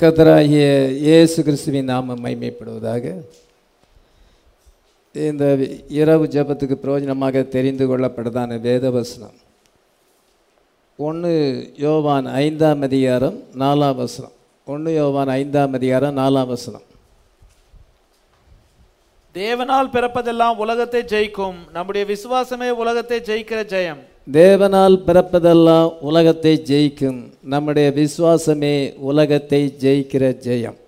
கத்தராகிய இயேசு கிறிஸ்துவின் நாம மைமைப்படுவதாக இந்த இரவு ஜெபத்துக்கு பிரயோஜனமாக தெரிந்து கொள்ளப்பட்டதான வேதவசனம். ஒன்று யோவான் ஐந்தாம் அதிகாரம் நாலாம் வசனம். ஒன்று யோவான் ஐந்தாம் அதிகாரம் நாலாம் வசனம். தேவனால் பிறப்பதெல்லாம் உலகத்தை ஜெயிக்கும். நம்முடைய விசுவாசமே உலகத்தை ஜெயிக்கிற ஜெயம். தேவனால் பிறப்பதெல்லாம் உலகத்தை ஜெயிக்கும் நம்முடைய விசுவாசமே உலகத்தை ஜெயிக்கிற ஜெயம்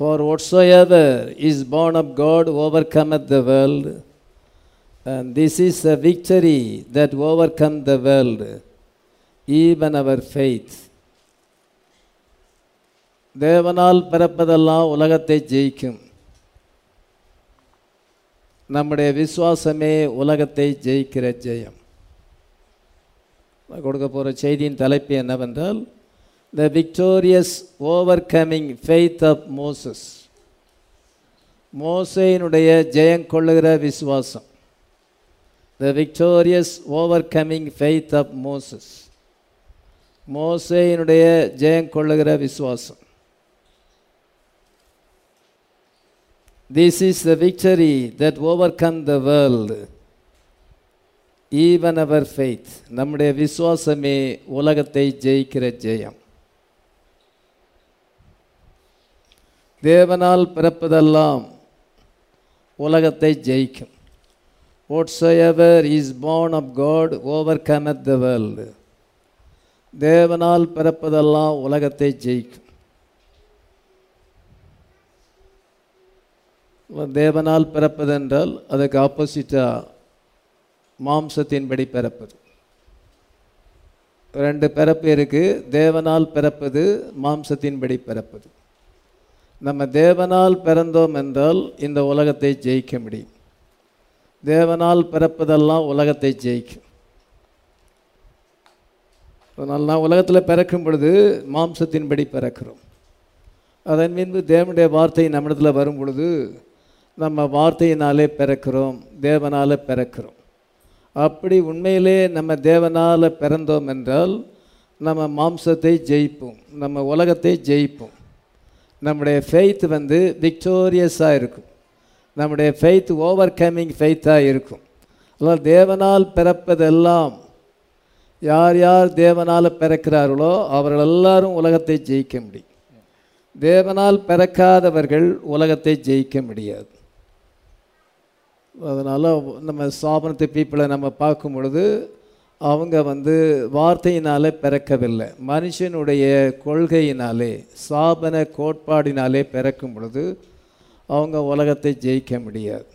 for whatsoever is born of God overcometh the world and this is a victory that overcome the world even our faith தேவனால் பிறப்பதெல்லாம் உலகத்தை ஜெயிக்கும் நம்முடைய விசுவாசமே உலகத்தை ஜெயிக்கிற ஜெயம். நான் கொடுக்க போகிற செய்தியின் தலைப்பு என்னவென்றால் the victorious overcoming faith of Moses மோசையினுடைய ஜெயம் கொள்ளுகிற விசுவாசம். The victorious overcoming faith of Moses மோசையினுடைய ஜெயம் கொள்ளுகிற விசுவாசம். This is the victory that overcome the world even our faith நம்முடைய விசுவாசமே உலகத்தை ஜெயிக்கிற ஜெயம் தேவனால் பிறப்பதெல்லாம் உலகத்தை ஜெயிக்கும் whatsoever is born of God overcometh the world தேவனால் பிறப்பதெல்லாம் உலகத்தை ஜெயிக்கும் தேவனால் பிறப்பதென்றால் அதுக்கு ஆப்போசிட்டாக மாம்சத்தின்படி பிறப்பது. ரெண்டு பிறப்பு இருக்குது தேவனால் பிறப்பது மாம்சத்தின்படி பிறப்பது. நம்ம தேவனால் பிறந்தோம் என்றால் இந்த உலகத்தை ஜெயிக்க முடியும். தேவனால் பிறப்பதெல்லாம் உலகத்தை ஜெயிக்கும். அதனால் நான் உலகத்தில் பிறக்கும் பொழுது மாம்சத்தின்படி பிறக்கிறோம். அதன் மீன்பு தேவனுடைய வார்த்தை நம்மிடத்தில் வரும் பொழுது நம்ம வார்த்தையினாலே பிறக்கிறோம் தேவனால் பிறக்கிறோம். அப்படி உண்மையிலே நம்ம தேவனால் பிறந்தோம் என்றால் நம்ம மாம்சத்தை ஜெயிப்போம் நம்ம உலகத்தை ஜெயிப்போம். நம்முடைய ஃபெய்த் வந்து விக்டோரியஸாக இருக்கும். நம்முடைய ஃபெய்த் ஓவர் கமிங் ஃபெய்த்தாக இருக்கும். அதனால் தேவனால் பிறப்பதெல்லாம் யார் யார் தேவனால் பிறக்கிறார்களோ அவர்கள் எல்லாரும் உலகத்தை ஜெயிக்க முடியும். தேவனால் பிறக்காதவர்கள் உலகத்தை ஜெயிக்க முடியாது. அதனால் நம்ம சாபனத்து பீப்புளை நம்ம பார்க்கும் பொழுது அவங்க வந்து வார்த்தையினால் பிறக்கவில்லை. மனுஷனுடைய கொள்கையினாலே சாபன கோட்பாடினாலே பிறக்கும் பொழுது அவங்க உலகத்தை ஜெயிக்க முடியாது.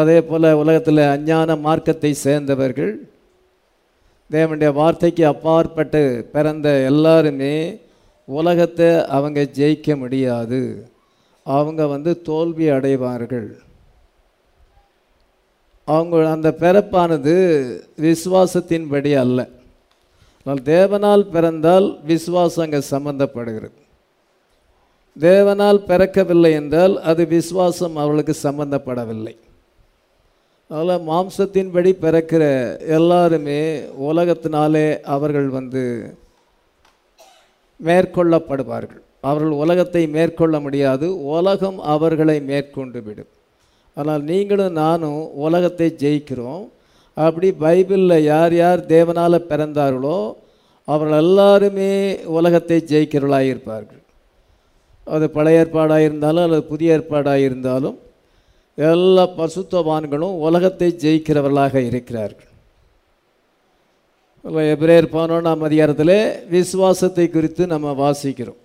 அதே போல் உலகத்தில் அஞ்ஞான மார்க்கத்தை சேர்ந்தவர்கள் தேவனுடைய வார்த்தைக்கு அப்பாற்பட்டு பிறந்த எல்லாருமே உலகத்தை அவங்க ஜெயிக்க முடியாது. அவங்க வந்து தோல்வி அடைவார்கள். அவங்க அந்த பிறப்பானது விசுவாசத்தின்படி அல்ல. ஆனால் தேவனால் பிறந்தால் விசுவாசம் அங்கே சம்மந்தப்படுகிறது தேவனால் பிறக்கவில்லை என்றால் அது விசுவாசம் அவளுக்கு சம்பந்தப்படவில்லை. அதில் மாம்சத்தின்படி பிறக்கிற எல்லாருமே உலகத்தினாலே அவர்கள் வந்து மேற்கொள்ளப்படுவார்கள். அவர்கள் உலகத்தை மேற்கொள்ள முடியாது உலகம் அவர்களை மேற்கொண்டு விடும். ஆனால் நீங்களும் நானும் உலகத்தை ஜெயிக்கிறோம். அப்படி பைபிளில் யார் யார் தேவனால் பிறந்தார்களோ அவர்கள் எல்லாருமே உலகத்தை ஜெயிக்கிறவர்களாக இருப்பார்கள். அது பழைய ஏற்பாடாக இருந்தாலும் அல்லது புதிய ஏற்பாடாக இருந்தாலும் எல்லா பசுத்தவான்களும் உலகத்தை ஜெயிக்கிறவர்களாக இருக்கிறார்கள். எப்ரேர் பதினொன்றாம் அதிகாரத்தில் விசுவாசத்தை குறித்து நம்ம வாசிக்கிறோம்.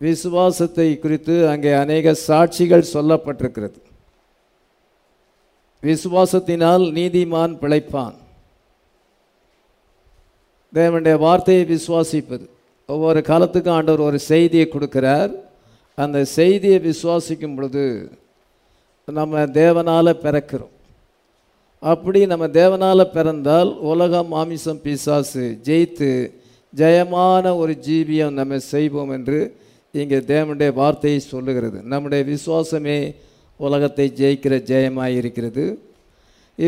விசுவாசத்தை குறித்து அங்கே அநேக சாட்சிகள் சொல்லப்பட்டிருக்கிறது. விசுவாசத்தினால் நீதிமான் பிழைப்பான். தேவனுடைய வார்த்தையை விசுவாசிப்பது. ஒவ்வொரு காலத்துக்கும் ஆண்டவர் ஒரு செய்தியை கொடுக்கிறார். அந்த செய்தியை விசுவாசிக்கும் பொழுது நம்ம தேவனால் பிறக்கிறோம். அப்படி நம்ம தேவனால் பிறந்தால் உலகம் மாமிசம் பிசாசு ஜெயித்து ஜெயமான ஒரு ஜீவியம் நம்ம செய்வோம் என்று இங்கே தேவனுடைய வார்த்தையை சொல்லுகிறது. நம்முடைய விசுவாசமே உலகத்தை ஜெயிக்கிற ஜெயமாக இருக்கிறது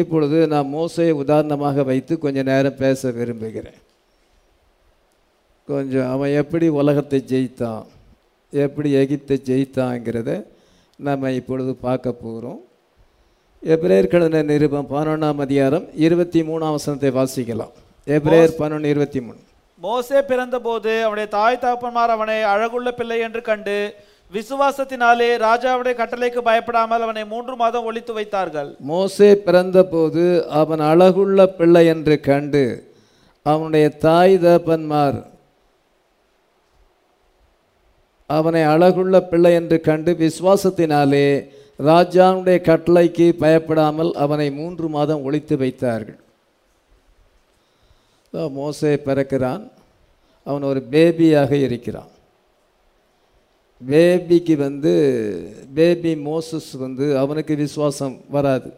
இப்பொழுது நான் மோசையை உதாரணமாக வைத்து கொஞ்சம் நேரம் பேச விரும்புகிறேன். கொஞ்சம் அவன் எப்படி உலகத்தை ஜெயித்தான் எப்படி எகிப்தை ஜெயித்தாங்கிறத நம்ம இப்பொழுது பார்க்க போகிறோம் எப்ரேயர் கடன நிருபம் பதினொன்றாம் அதிகாரம் இருபத்தி மூணாம் வசனத்தை வாசிக்கலாம். எப்ரேயர் பதினொன்று இருபத்தி மூணு. மோசே பிறந்தபோது அவனுடைய தாய் தகப்பன்மார் அவனை அழகுள்ள பிள்ளை என்று கண்டு விசுவாசத்தினாலே ராஜாவுடைய கட்டளைக்கு பயப்படாமல் அவனை மூன்று மாதம் ஒழித்து வைத்தார்கள். மோசே பிறந்தபோது அவன் அழகுள்ள பிள்ளை என்று கண்டு அவனுடைய தாய் தகப்பன்மார் அவனை அழகுள்ள பிள்ளை என்று கண்டு விசுவாசத்தினாலே ராஜாவுடைய கட்டளைக்கு பயப்படாமல் அவனை மூன்று மாதம் ஒழித்து வைத்தார்கள். மோசே பிறக்கிறான். அவன் ஒரு பேபியாக இருக்கிறான். பேபிக்கு வந்து பேபி மோசஸ் வந்து அவனுக்கு விசுவாசம் வராது.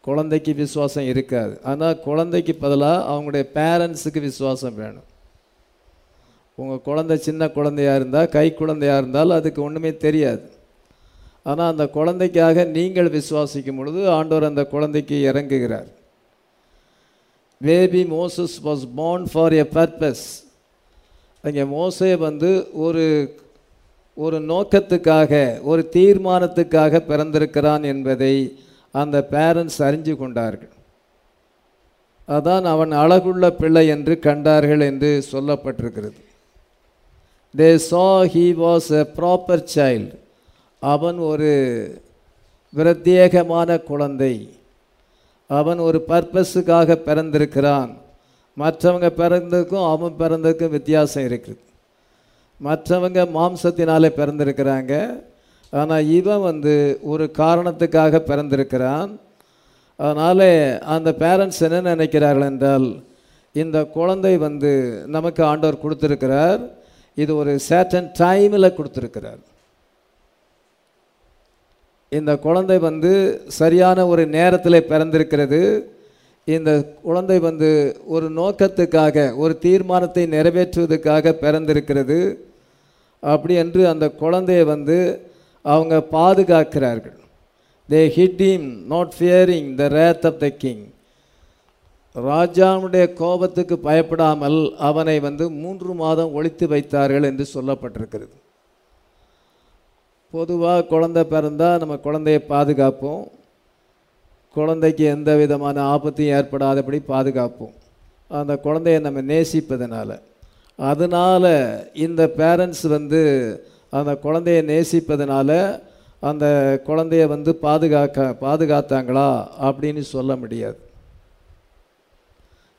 குழந்தைக்கு விசுவாசம் இருக்காது. ஆனால் குழந்தைக்கு பதிலாக அவங்களுடைய பேரண்ட்ஸுக்கு விசுவாசம் வேணும். உங்கள் குழந்தை சின்ன குழந்தையா இருந்தால் கை குழந்தையா இருந்தால் அதுக்கு ஒன்றுமே தெரியாது. ஆனால் அந்த குழந்தைக்காக நீங்கள் விசுவாசிக்கும் பொழுது ஆண்டவர் அந்த குழந்தைக்கு இறங்குகிறார். Baby Moses was born for a purpose அங்கே மோசே வந்து ஒரு ஒரு நோக்கத்துக்காக ஒரு தீர்மானத்துக்காக பிறந்திருக்கிறான் என்பதை அந்த பேரண்ட்ஸ் அறிஞ்சு கொண்டார்கள். அதான் அவன் அழகுள்ள பிள்ளை என்று கண்டார்கள் என்று சொல்லப்பட்டிருக்கிறது. They saw he was a proper child அவன் ஒரு பிரத்யேகமான குழந்தை. அவன் ஒரு பர்பஸுக்காக பிறந்திருக்கிறான். மற்றவங்க பிறந்ததுக்கும் அவன் பிறந்ததுக்கும் வித்தியாசம் இருக்குது. மற்றவங்க மாம்சத்தினாலே பிறந்திருக்கிறாங்க. ஆனால் இவன் வந்து ஒரு காரணத்துக்காக பிறந்திருக்கிறான். அதனால் அந்த பேரண்ட்ஸ் என்ன நினைக்கிறார்கள் என்றால் இந்த குழந்தை வந்து நமக்கு ஆண்டவர் கொடுத்துருக்கிறார். இது ஒரு சேட்டன் டைமில் கொடுத்துருக்கிறார். இந்த குழந்தை வந்து சரியான ஒரு நேரத்தில் பிறந்திருக்கிறது. இந்த குழந்தை வந்து ஒரு நோக்கத்துக்காக ஒரு தீர்மானத்தை நிறைவேற்றுவதற்காக பிறந்திருக்கிறது. அப்படி என்று அந்த குழந்தையை வந்து அவங்க பாதுகாக்கிறார்கள். They hid him not fearing the wrath of the king ராஜாவுடைய கோபத்துக்கு பயப்படாமல் அவனை வந்து மூன்று மாதம் ஒழித்து வைத்தார்கள் என்று சொல்லப்பட்டிருக்கிறது. பொதுவாக குழந்தை பிறந்தால் நம்ம குழந்தையை பாதுகாப்போம். குழந்தைக்கு எந்த விதமான ஆபத்தையும் ஏற்படாதபடி பாதுகாப்போம். அந்த குழந்தையை நம்ம நேசிப்பதனால். அதனால் இந்த பேரண்ட்ஸ் வந்து அந்த குழந்தையை நேசிப்பதனால அந்த குழந்தைய வந்து பாதுகாக்க பாதுகாத்தாங்களா அப்படின்னு சொல்ல முடியாது.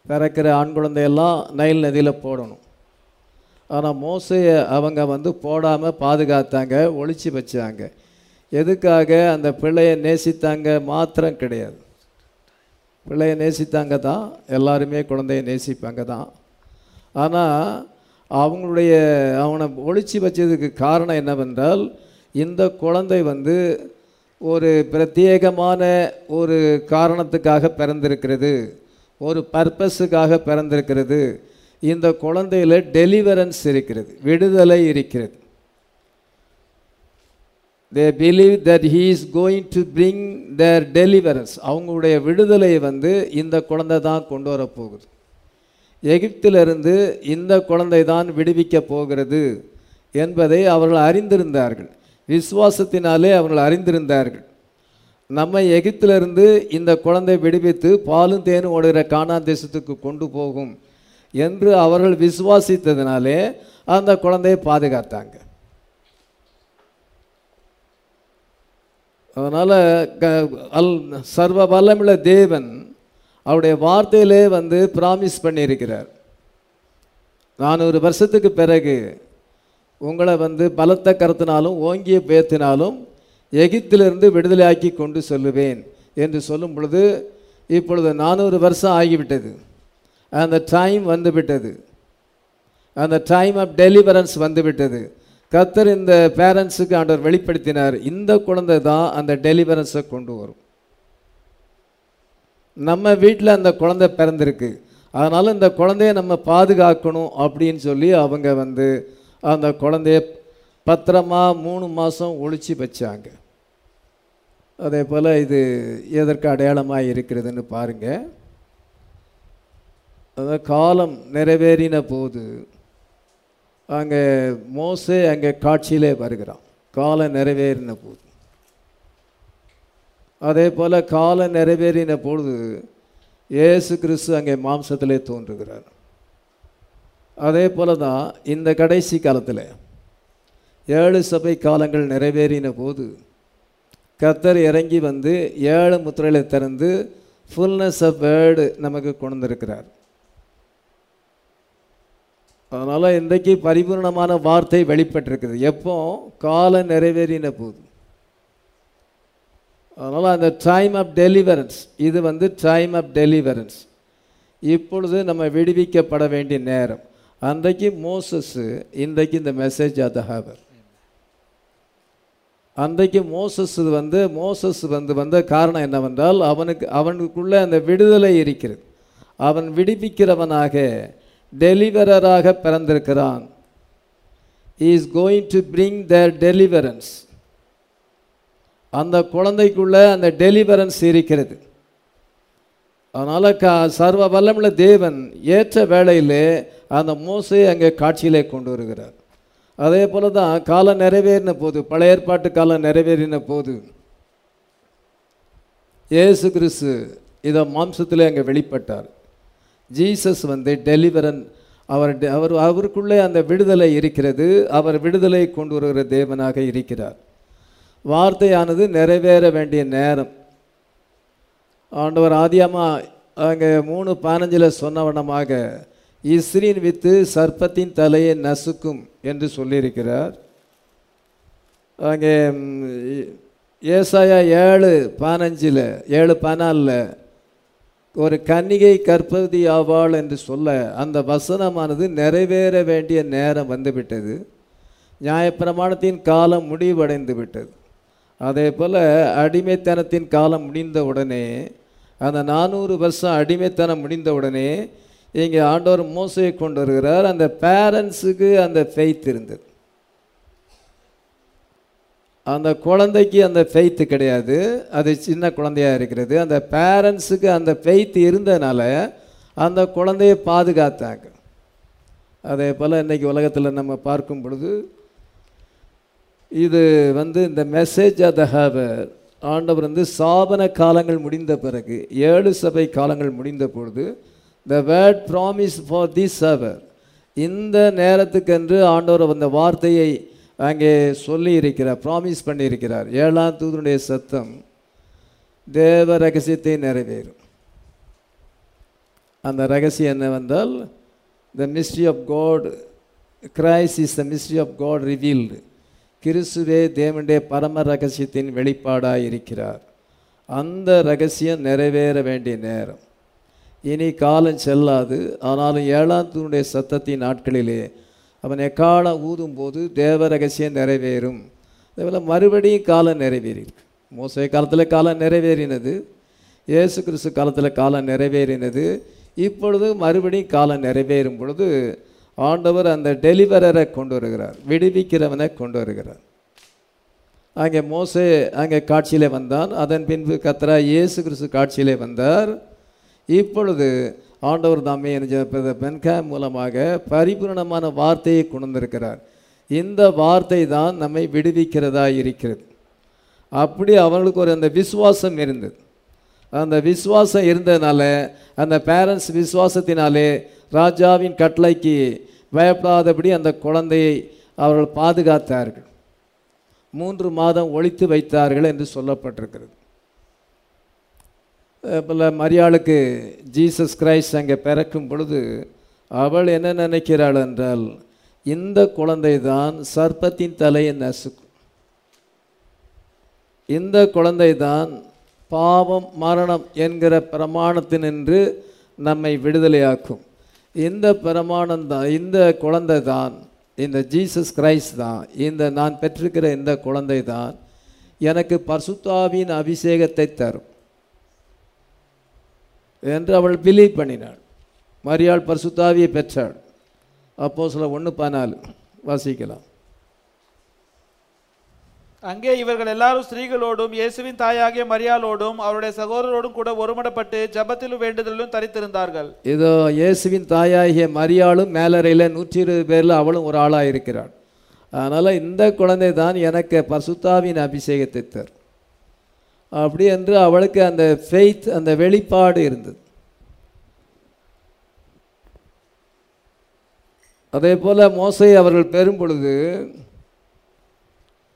பிறக்கிற ஆண் குழந்தையெல்லாம் நைல் நதியில் போடணும். ஆனால் மோசையை அவங்க வந்து போடாமல் பாதுகாத்தாங்க ஒழிச்சு வச்சாங்க. எதுக்காக? அந்த பிள்ளையை நேசித்தாங்க மாத்திரம் கிடையாது. பிள்ளையை நேசித்தாங்க தான் எல்லாருமே குழந்தைய நேசிப்பாங்க தான். ஆனால் அவங்களுடைய அவனை ஒழிச்சு வச்சதுக்கு காரணம் என்னவென்றால் இந்த குழந்தை வந்து ஒரு பிரத்யேகமான ஒரு காரணத்துக்காக பிறந்திருக்கிறது ஒரு பர்பஸுக்காக பிறந்திருக்கிறது. இந்த குழந்தையில் டெலிவரன்ஸ் இருக்கிறது விடுதலை இருக்கிறது. They believe that he is going to bring their deliverance அவங்களுடைய விடுதலையை வந்து இந்த குழந்தை தான் கொண்டு வரப்போகுது எகிப்திலிருந்து இந்த குழந்தை தான் விடுவிக்க போகிறது என்பதை அவர்கள் அறிந்திருந்தார்கள். விசுவாசத்தினாலே அவர்கள் அறிந்திருந்தார்கள். நம்ம எகிப்திலிருந்து இந்த குழந்தை விடுவித்து பாலும் தேனும் ஓடுகிற காணா தேசத்துக்கு கொண்டு போகும். என்று அவர்கள் விசுவாசித்ததினாலே அந்த குழந்தையை பாதுகாத்தாங்க. அதனால் க அல் சர்வ வல்லமுள்ள தேவன் அவருடைய வார்த்தையிலே வந்து ப்ராமிஸ் பண்ணியிருக்கிறார். நானூறு வருஷத்துக்கு பிறகு உங்களை வந்து பலத்த கருத்தினாலும் ஓங்கிய பேத்தினாலும் எகிப்திலிருந்து விடுதலையாக்கி கொண்டு சொல்லுவேன் என்று சொல்லும் பொழுது இப்பொழுது நானூறு வருஷம் ஆகிவிட்டது. அந்த டைம் வந்துவிட்டது. அந்த டைம் ஆஃப் டெலிவரன்ஸ் வந்துவிட்டது. கத்தர் இந்த பேரண்ட்ஸுக்கு ஆண்டவர் வெளிப்படுத்தினார். இந்த குழந்தை தான் அந்த டெலிவரன்ஸை கொண்டு வரும். நம்ம வீட்டில் அந்த குழந்தை பிறந்திருக்கு. அதனால் இந்த குழந்தைய நம்ம பாதுகாக்கணும் அப்படின்னு சொல்லி அவங்க வந்து அந்த குழந்தைய பத்திரமா மூணு மாதம் ஒழிச்சு வச்சாங்க. அதே போல் இது எதற்கு அடையாளமாக இருக்கிறதுன்னு பாருங்கள் அதாவது காலம் நிறைவேறின போது அங்கே மோசே அங்கே காட்சியிலே வருகிறான். காலம் நிறைவேறின போது. அதே போல் காலம் நிறைவேறின பொழுது இயேசு கிறிஸ்து அங்கே மாம்சத்திலே தோன்றுகிறார். அதே போல தான் இந்த கடைசி காலத்தில் ஏழு சபை காலங்கள் நிறைவேறின போது கத்தர் இறங்கி வந்து ஏழு முத்திரைகளை திறந்து ஃபுல்னஸ் ஆஃப் வேர்டு நமக்கு கொண்டிருக்கிறார் அதனால் இன்றைக்கு பரிபூர்ணமான வார்த்தை வெளிப்பட்டிருக்குது. எப்போ? காலம் நிறைவேறின போது. அதனால் அந்த டைம் ஆஃப் டெலிவரன்ஸ் இது வந்து டைம் ஆஃப் டெலிவரன்ஸ் இப்பொழுது நம்ம விடுவிக்கப்பட வேண்டிய நேரம். அன்றைக்கு மோசஸ்ஸு இன்றைக்கு இந்த மெசேஜ் அதை ஹேவர் அன்றைக்கு மோசஸ் வந்து மோசஸ் வந்து வந்த காரணம் என்னவென்றால் அவனுக்கு அவனுக்குள்ளே அந்த விடுதலை இருக்கிறது. அவன் விடுவிக்கிறவனாக டெலிவரராக பிறந்திருக்கிறான். Is going to bring the deliverance அந்த குழந்தைக்குள்ள அந்த டெலிவரன்ஸ் இருக்கிறது. அதனால் க சர்வ வல்லமுள்ள தேவன் ஏற்ற வேளையிலே அந்த மோசையை அங்கே காட்சியிலே கொண்டு வருகிறார். அதே போல தான் காலம் நிறைவேறின போது பழைய ஏற்பாட்டு காலம் நிறைவேறின போது ஏசு கிறிஸ்து இதை மாம்சத்தில் அங்கே வெளிப்பட்டார். ஜீசஸ் வந்து டெலிவரன். அவர் டெ- அவர் அவருக்குள்ளே அந்த விடுதலை இருக்கிறது. அவர் விடுதலை கொண்டு வருகிற தேவனாக இருக்கிறார். வார்த்தையானது நிறைவேற வேண்டிய நேரம். ஆண்டவர் ஆதியமாக அங்கே மூணு பதினஞ்சில் சொன்னவனமாக இஸ்ரீன் வித்து சர்ப்பத்தின் தலையை நசுக்கும் என்று சொல்லியிருக்கிறார். அங்கே ஏசாயா ஏழு பதினஞ்சில் ஏழு பதினாலில் ஒரு கன்னிகை கற்பதி ஆவாள் என்று சொல்ல அந்த வசனமானது நிறைவேற வேண்டிய நேரம் வந்துவிட்டது. நியாயப்பிரமாணத்தின் காலம் முடிவடைந்து விட்டது. அதே போல் அடிமைத்தனத்தின் காலம் முடிந்த உடனே அந்த நானூறு வருஷம் அடிமைத்தனம் முடிந்த உடனே இங்கே ஆண்டவர் மோசையை கொண்டு வருகிறார். அந்த பேரண்ட்ஸுக்கு அந்த ஃபெய்த் இருந்தது. அந்த குழந்தைக்கு அந்த ஃபெய்த்து கிடையாது. அது சின்ன குழந்தையா இருக்கிறது. அந்த பேரண்ட்ஸுக்கு அந்த ஃபெய்த் இருந்ததுனால அந்த குழந்தைய பாதுகாத்தாங்க. அதே போல் இன்றைக்கி உலகத்தில் நம்ம பார்க்கும் பொழுது இது வந்து இந்த மெசேஜ் ஆஃப் த ஹேவர் ஆண்டவர் வந்து சாபன காலங்கள் முடிந்த பிறகு ஏழு சபை காலங்கள் முடிந்த பொழுது the word promise for the hour இந்த நேரத்துக்கென்று ஆண்டவர் அந்த வார்த்தையை அங்கே சொல்லி இருக்கிறார் ப்ராமிஸ் பண்ணியிருக்கிறார். ஏழாம் தூதனுடைய சத்தம் தேவ ரகசியத்தை நிறைவேறும். அந்த ரகசியம் என்னவென்றால் the mystery of God Christ is the mystery of God revealed கிறிஸ்துவே தேவனுடைய பரம ரகசியத்தின் வெளிப்பாடாக இருக்கிறார். அந்த ரகசியம் நிறைவேற வேண்டிய நேரம். இனி காலம் செல்லாது ஆனாலும் ஏழாம் தூணுடைய சத்தத்தின் நாட்களிலே அவன் எக்கால ஊதும் போது தேவ ரகசியம் நிறைவேறும். அதேபோல் மறுபடியும் காலம் நிறைவேறியிருக்கு மோசை காலத்தில் காலம் நிறைவேறினது. இயேசு கிறிஸ்து காலத்தில் காலம் நிறைவேறினது. இப்பொழுது மறுபடியும் காலம் நிறைவேறும் பொழுது ஆண்டவர் அந்த டெலிவரரை கொண்டு வருகிறார். விடுவிக்கிறவனை கொண்டு வருகிறார். அங்கே மோசே அங்கே காட்சியிலே வந்தான். அதன் பின்பு கத்ரா இயேசு கிறிஸ்து காட்சியிலே வந்தார். இப்பொழுது ஆண்டவர் தாமே பென்காம் மூலமாக பரிபூரணமான வார்த்தையை கொண்டு வந்திருக்கிறார் இந்த வார்த்தை தான் நம்மை விடுவிக்கிறதா இருக்கிறது. அப்படி அவங்களுக்கு ஒரு அந்த விசுவாசம் இருந்தது. அந்த விசுவாசம் இருந்ததுனால அந்த பேரண்ட்ஸ் விசுவாசத்தினாலே ராஜாவின் கட்டளைக்கு பயப்படாதபடி அந்த குழந்தையை அவர்கள் பாதுகாத்தார்கள். மூன்று மாதம் ஒழித்து வைத்தார்கள் என்று சொல்லப்பட்டிருக்கிறது. பல மரியாளுக்கு ஜீசஸ் கிரைஸ்ட் அங்கே பிறக்கும் பொழுது அவள் என்ன நினைக்கிறாள் என்றால் இந்த குழந்தை தான் சர்ப்பத்தின் தலையை நசுக்கும். இந்த குழந்தை தான் பாவம் மரணம் என்கிற பிரமாணத்தினின்று நம்மை விடுதலையாக்கும். இந்த பிரமாணம் தான் இந்த குழந்தை தான் இந்த ஜீசஸ் கிரைஸ்ட் தான் இந்த நான் பெற்றிருக்கிற இந்த குழந்தை தான் எனக்கு பர்சுத்தாவின் அபிஷேகத்தை தரும். என்று அவள் பிலீவ் பண்ணினாள். மரியாள் பரிசுத்தாவியை பெற்றாள். அப்போ சில ஒன்று பதினாலு. வாசிக்கலாம். அங்கே இவர்கள் எல்லாரும் ஸ்திரீகளோடும் இயேசுவின் தாயாகிய மரியாளோடும் அவருடைய சகோதரரோடும் கூட ஒருமனப்பட்டு ஜெபத்திலும் வேண்டுதலிலும் தரித்திருந்தார்கள். இதோ இயேசுவின் தாயாகிய மரியாளும் மேலறையில் நூற்றி இருபது பேரில் அவளும் ஒரு ஆளாக இருக்கிறாள் அதனால் இந்த குழந்தை தான் எனக்கு பசுத்தாவின் அபிஷேகத்தை தரும். அப்படி என்று அவளுக்கு அந்த ஃபெய்த் அந்த வெளிப்பாடு இருந்தது. அதே போல் மோசை அவர்கள் பெறும் பொழுது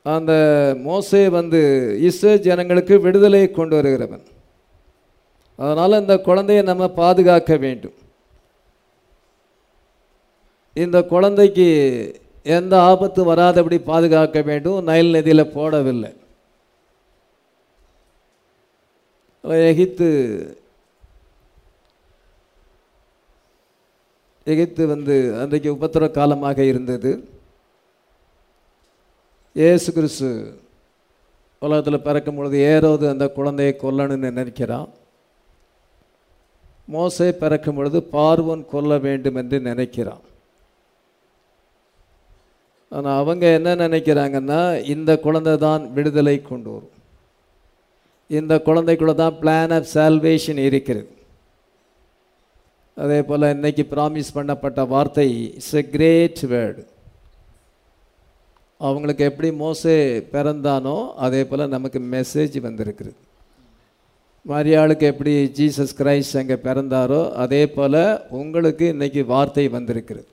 அந்த மோசை வந்து இஸ்ரே ஜனங்களுக்கு விடுதலை கொண்டு வருகிறவன். அதனால் இந்த குழந்தையை நம்ம பாதுகாக்க வேண்டும். இந்த குழந்தைக்கு எந்த ஆபத்து வராதபடி பாதுகாக்க வேண்டும். நைல் நதியில் போடவில்லை. எகிப்து எகிப்து வந்து அன்றைக்கு உபத்திர காலமாக இருந்தது. ஏசு கிறிஸ்து உலகத்தில் பிறக்கும் பொழுது ஏறோது அந்த குழந்தையை கொல்லணும்னு நினைக்கிறான். மோசை பிறக்கும் பொழுது பார்வன் கொல்ல வேண்டும் என்று நினைக்கிறான். ஆனால் அவங்க என்ன நினைக்கிறாங்கன்னா இந்த குழந்தை தான் விடுதலை கொண்டு வரும். இந்த குழந்தைக்குள்ள தான் பிளான் ஆஃப் சால்வேஷன் இருக்கிறது. அதே போல் இன்னைக்கு ப்ராமிஸ் பண்ணப்பட்ட வார்த்தை இட்ஸ் எ கிரேட் வேர்டு அவங்களுக்கு எப்படி மோசே பிறந்தானோ அதே போல் நமக்கு மெசேஜ் வந்திருக்குது மரியாளுக்கு எப்படி ஜீசஸ் கிரைஸ்ட் அங்கே பிறந்தாரோ அதே போல் உங்களுக்கு இன்றைக்கி வார்த்தை வந்திருக்கிறது.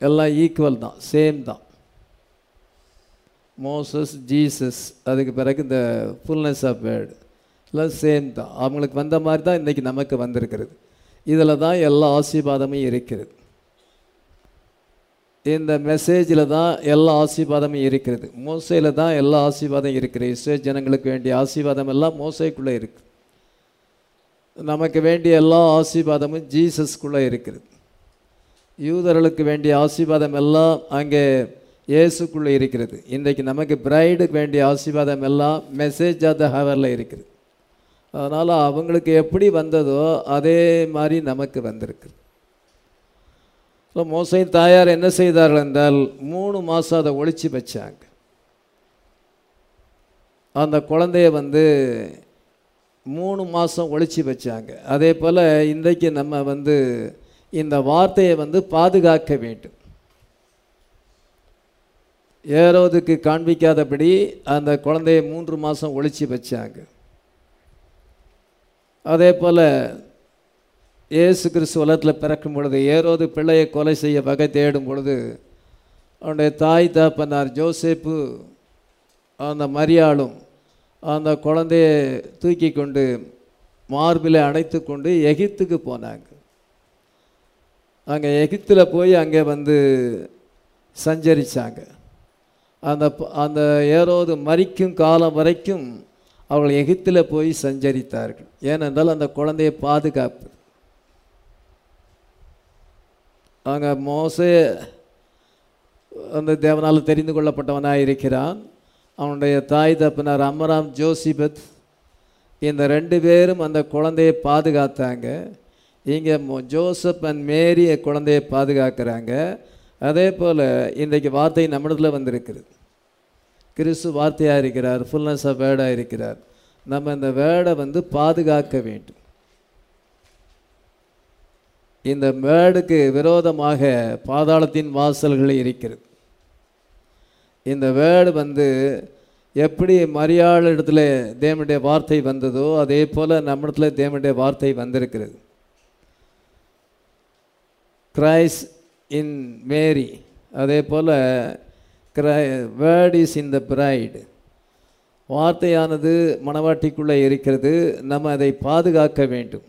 எல்லாம் ஈக்குவல் தான் சேம் தான். மோசஸ் ஜீசஸ் அதுக்கு பிறகு இந்த ஃபுல்னஸ் ஆஃப் வேர்டு எல்லாம் சேம் தான் அவங்களுக்கு வந்த மாதிரி தான் இன்றைக்கி நமக்கு வந்திருக்கிறது. இதில் தான் எல்லா ஆசீர்வாதமும் இருக்கிறது. இந்த மெசேஜில் தான் எல்லா ஆசீர்வாதமும் இருக்கிறது. மோசையில் தான் எல்லா ஆசீர்வாதம் இருக்கிறது. இஸ்ரேல் ஜனங்களுக்கு வேண்டிய ஆசீர்வாதம் எல்லாம் மோசைக்குள்ளே இருக்குது நமக்கு வேண்டிய எல்லா ஆசீர்வாதமும் ஜீசஸ்குள்ளே இருக்கிறது யூதர்களுக்கு வேண்டிய ஆசீர்வாதம் எல்லாம் அங்கே இயேசுக்குள்ளே இருக்கிறது. இன்றைக்கு நமக்கு பிரைடுக்கு வேண்டிய ஆசீர்வாதம் எல்லாம் மெசேஜ் ஆஃப் த ஹவரில் இருக்குது. அதனால் அவங்களுக்கு எப்படி வந்ததோ அதே மாதிரி நமக்கு வந்திருக்கு. ஸோ மோசை தாயார் என்ன செய்தார்கள் என்றால் மூணு மாதம் அதை ஒழிச்சு வச்சாங்க. அந்த குழந்தைய வந்து மூணு மாதம் ஒழிச்சு வச்சாங்க. அதே போல் இன்றைக்கு நம்ம வந்து இந்த வார்த்தையை வந்து பாதுகாக்க வேண்டும். ஏரோதுக்கு காண்பிக்காதபடி அந்த குழந்தைய மூன்று மாதம் ஒழிச்சு வச்சாங்க. அதே போல் இயேசு கிறிஸ்து உலகத்தில் பிறக்கும் பொழுது ஏரோது பிள்ளையை கொலை செய்ய வகை தேடும் பொழுது அவனுடைய தாய் தாப்பனார் ஜோசேப்பு அந்த மரியாளும் அந்த குழந்தையை தூக்கி கொண்டு மார்பில் அடைத்து கொண்டு எகிப்துக்கு போனாங்க. அங்கே எகிப்தில் போய் அங்கே வந்து சஞ்சரித்தாங்க அந்த அந்த ஏரோது மறிக்கும் காலம் வரைக்கும் அவர்கள் எகிப்தில் போய் சஞ்சரித்தார்கள். ஏனென்றால் அந்த குழந்தையை பாதுகாப்பு அங்கே மோசே அந்த தேவனால் தெரிந்து கொள்ளப்பட்டவனாக இருக்கிறான். அவனுடைய தாய் தப்பினார் அமராம் ஜோசிபத் இந்த ரெண்டு பேரும் அந்த குழந்தையை பாதுகாத்தாங்க. இங்கே ஜோசப் அண்ட் மேரி குழந்தையை பாதுகாக்கிறாங்க. அதே போல் இன்றைக்கு வார்த்தை நம்மிடத்தில் வந்திருக்கிறது. கிறிஸ்து வார்த்தையாக இருக்கிறார் ஃபுல்னஸ் ஆஃப் வேர்டாக இருக்கிறார் நம்ம இந்த வேர்டை வந்து பாதுகாக்க வேண்டும். இந்த வேர்டுக்கு விரோதமாக பாதாளத்தின் வாசல்கள் இருக்கிறது. இந்த வேர்டு வந்து எப்படி மரியாள் இடத்துல தேவனுடைய வார்த்தை வந்ததோ அதே போல் நம்மிடத்துல தேவனுடைய வார்த்தை வந்திருக்கிறது. கிரைஸ் இன் மேரி அதே போல் கிரை word is in the bride வார்த்தையானது மணவாட்டிக்குள்ளே இருக்கிறது. நம்ம அதை பாதுகாக்க வேண்டும்.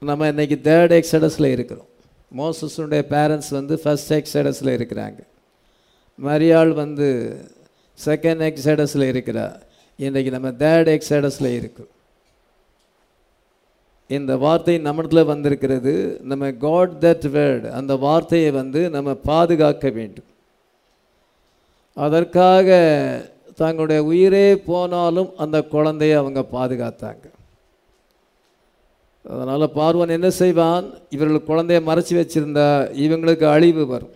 நம்ம இன்னைக்கு தேர்ட் எக்ஸடஸில் இருக்கிறோம். மோசஸுடைய பேரண்ட்ஸ் வந்து ஃபர்ஸ்ட் எக்ஸடஸில் இருக்கிறாங்க. மரியாள் வந்து செகண்ட் எக்ஸடஸில் இருக்கிறா. இன்றைக்கி நம்ம தேர்ட் எக்ஸடஸில் இருக்கிறோம். இந்த வார்த்தை நம்மிடத்தில் வந்திருக்கிறது. நம்ம காட் தட் வேர்டு அந்த வார்த்தையை வந்து நம்ம பாதுகாக்க வேண்டும். அதற்காக தங்களுடைய உயிரே போனாலும் அந்த குழந்தைய அவங்க பாதுகாத்தாங்க. அதனால் பார்வன் என்ன செய்வான்? இவர்கள் குழந்தைய மறைச்சி வச்சுருந்தா இவங்களுக்கு அழிவு வரும்.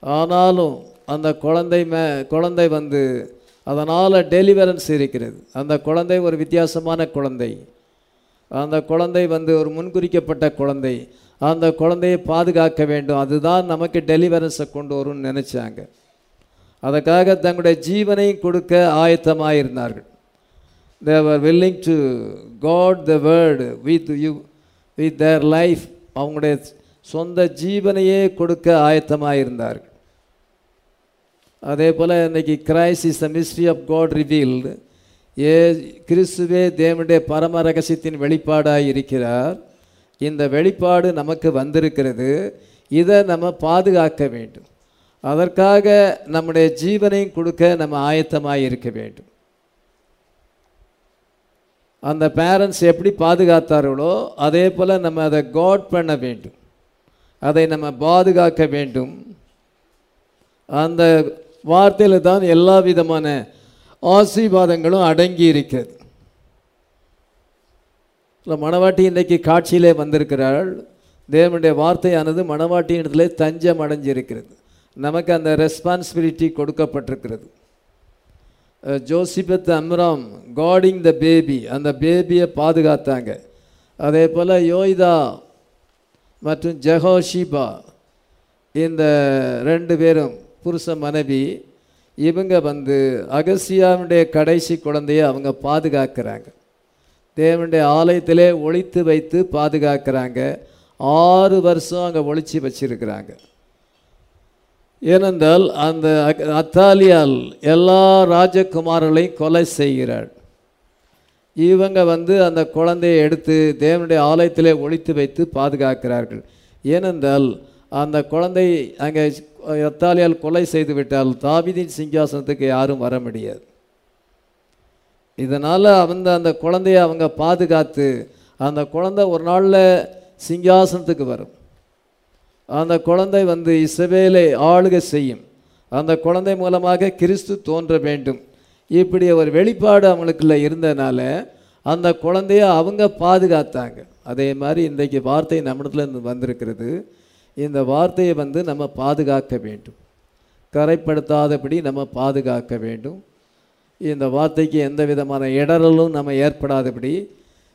ஆனாலும் அந்த குழந்தை மே குழந்தை வந்து அதனால் டெலிவரன்ஸ் இருக்கிறது. அந்த குழந்தை ஒரு வித்தியாசமான குழந்தை. அந்த குழந்தை வந்து ஒரு முன்குறிக்கப்பட்ட குழந்தை. அந்த குழந்தையை பாதுகாக்க வேண்டும். அதுதான் நமக்கு டெலிவரன்ஸை கொண்டு வரும்னு நினச்சாங்க. அதற்காக தங்களுடைய ஜீவனையும் கொடுக்க ஆயத்தமாக இருந்தார்கள் they were willing to guard the word with you with their life அவங்களுடைய சொந்த ஜீவனையே கொடுக்க ஆயத்தமாக இருந்தார்கள் அதே போல் இன்னைக்கு Christ is the mystery of God revealed ஏ கிறிஸ்துவே தேவனுடைய பரம ரகசியத்தின் வெளிப்பாடாக இருக்கிறார். இந்த வெளிப்பாடு நமக்கு வந்திருக்கிறது. இதை நம்ம பாதுகாக்க வேண்டும். அதற்காக நம்முடைய ஜீவனையும் கொடுக்க நம்ம ஆயத்தமாக இருக்க வேண்டும். அந்த பேரண்ட்ஸ் எப்படி பாதுகாத்தார்களோ அதே போல் நம்ம அதை காட் பண்ண வேண்டும். அதை நம்ம பாதுகாக்க வேண்டும். அந்த வார்த்தையில் தான் எல்லா விதமான ஆசீர்வாதங்களும் அடங்கி இருக்கிறது இல்லை மணவாட்டி இன்றைக்கு காட்சியிலே வந்திருக்கிறாள். தேவனுடைய வார்த்தையானது மணவாட்டியின் இடத்துல தஞ்சம் அடைஞ்சிருக்கிறது. நமக்கு அந்த ரெஸ்பான்சிபிலிட்டி கொடுக்கப்பட்டிருக்கிறது. Jochebed Amram guarding the baby அந்த பேபியை பாதுகாத்தாங்க. அதே போல் யோய்தா மற்றும் ஜெஹோஷிபா இந்த ரெண்டு பேரும் புருஷ மனைவி இவங்க வந்து அகசியாவுடைய கடைசி குழந்தைய அவங்க பாதுகாக்கிறாங்க. தேவனுடைய ஆலயத்திலே ஒழித்து வைத்து பாதுகாக்கிறாங்க. ஆறு வருஷம் அங்கே ஒழித்து வச்சிருக்கிறாங்க. ஏனென்றால் அந்த அக்- அத்தாலியால் எல்லா ராஜகுமாரர்களையும் கொலை செய்கிறாள். இவங்க வந்து அந்த குழந்தையை எடுத்து தேவனுடைய ஆலயத்திலே ஒழித்து வைத்து பாதுகாக்கிறார்கள். ஏனென்றால் அந்த குழந்தை அங்கே எத்தாலியால் கொலை செய்துவிட்டால் தாவிதின் சிங்காசனத்துக்கு யாரும் வர முடியாது. இதனால் அவங்க அந்த குழந்தைய அவங்க பாதுகாத்து அந்த குழந்தை ஒரு நாளில் சிங்காசனத்துக்கு வரும். அந்த குழந்தை வந்து இசவேலை ஆளுக செய்யும். அந்த குழந்தை மூலமாக கிறிஸ்து தோன்ற வேண்டும். இப்படி ஒரு வெளிப்பாடு அவங்களுக்குள்ள இருந்ததுனால அந்த குழந்தைய அவங்க பாதுகாத்தாங்க. அதே மாதிரி இன்றைக்கு வார்த்தை நம்மிடத்துல வந்திருக்கிறது. இந்த வார்த்தையை வந்து நம்ம பாதுகாக்க வேண்டும். கரைப்படுத்தாதபடி நம்ம பாதுகாக்க வேண்டும். இந்த வார்த்தைக்கு எந்த விதமான இடரலும் நம்ம ஏற்படாதபடி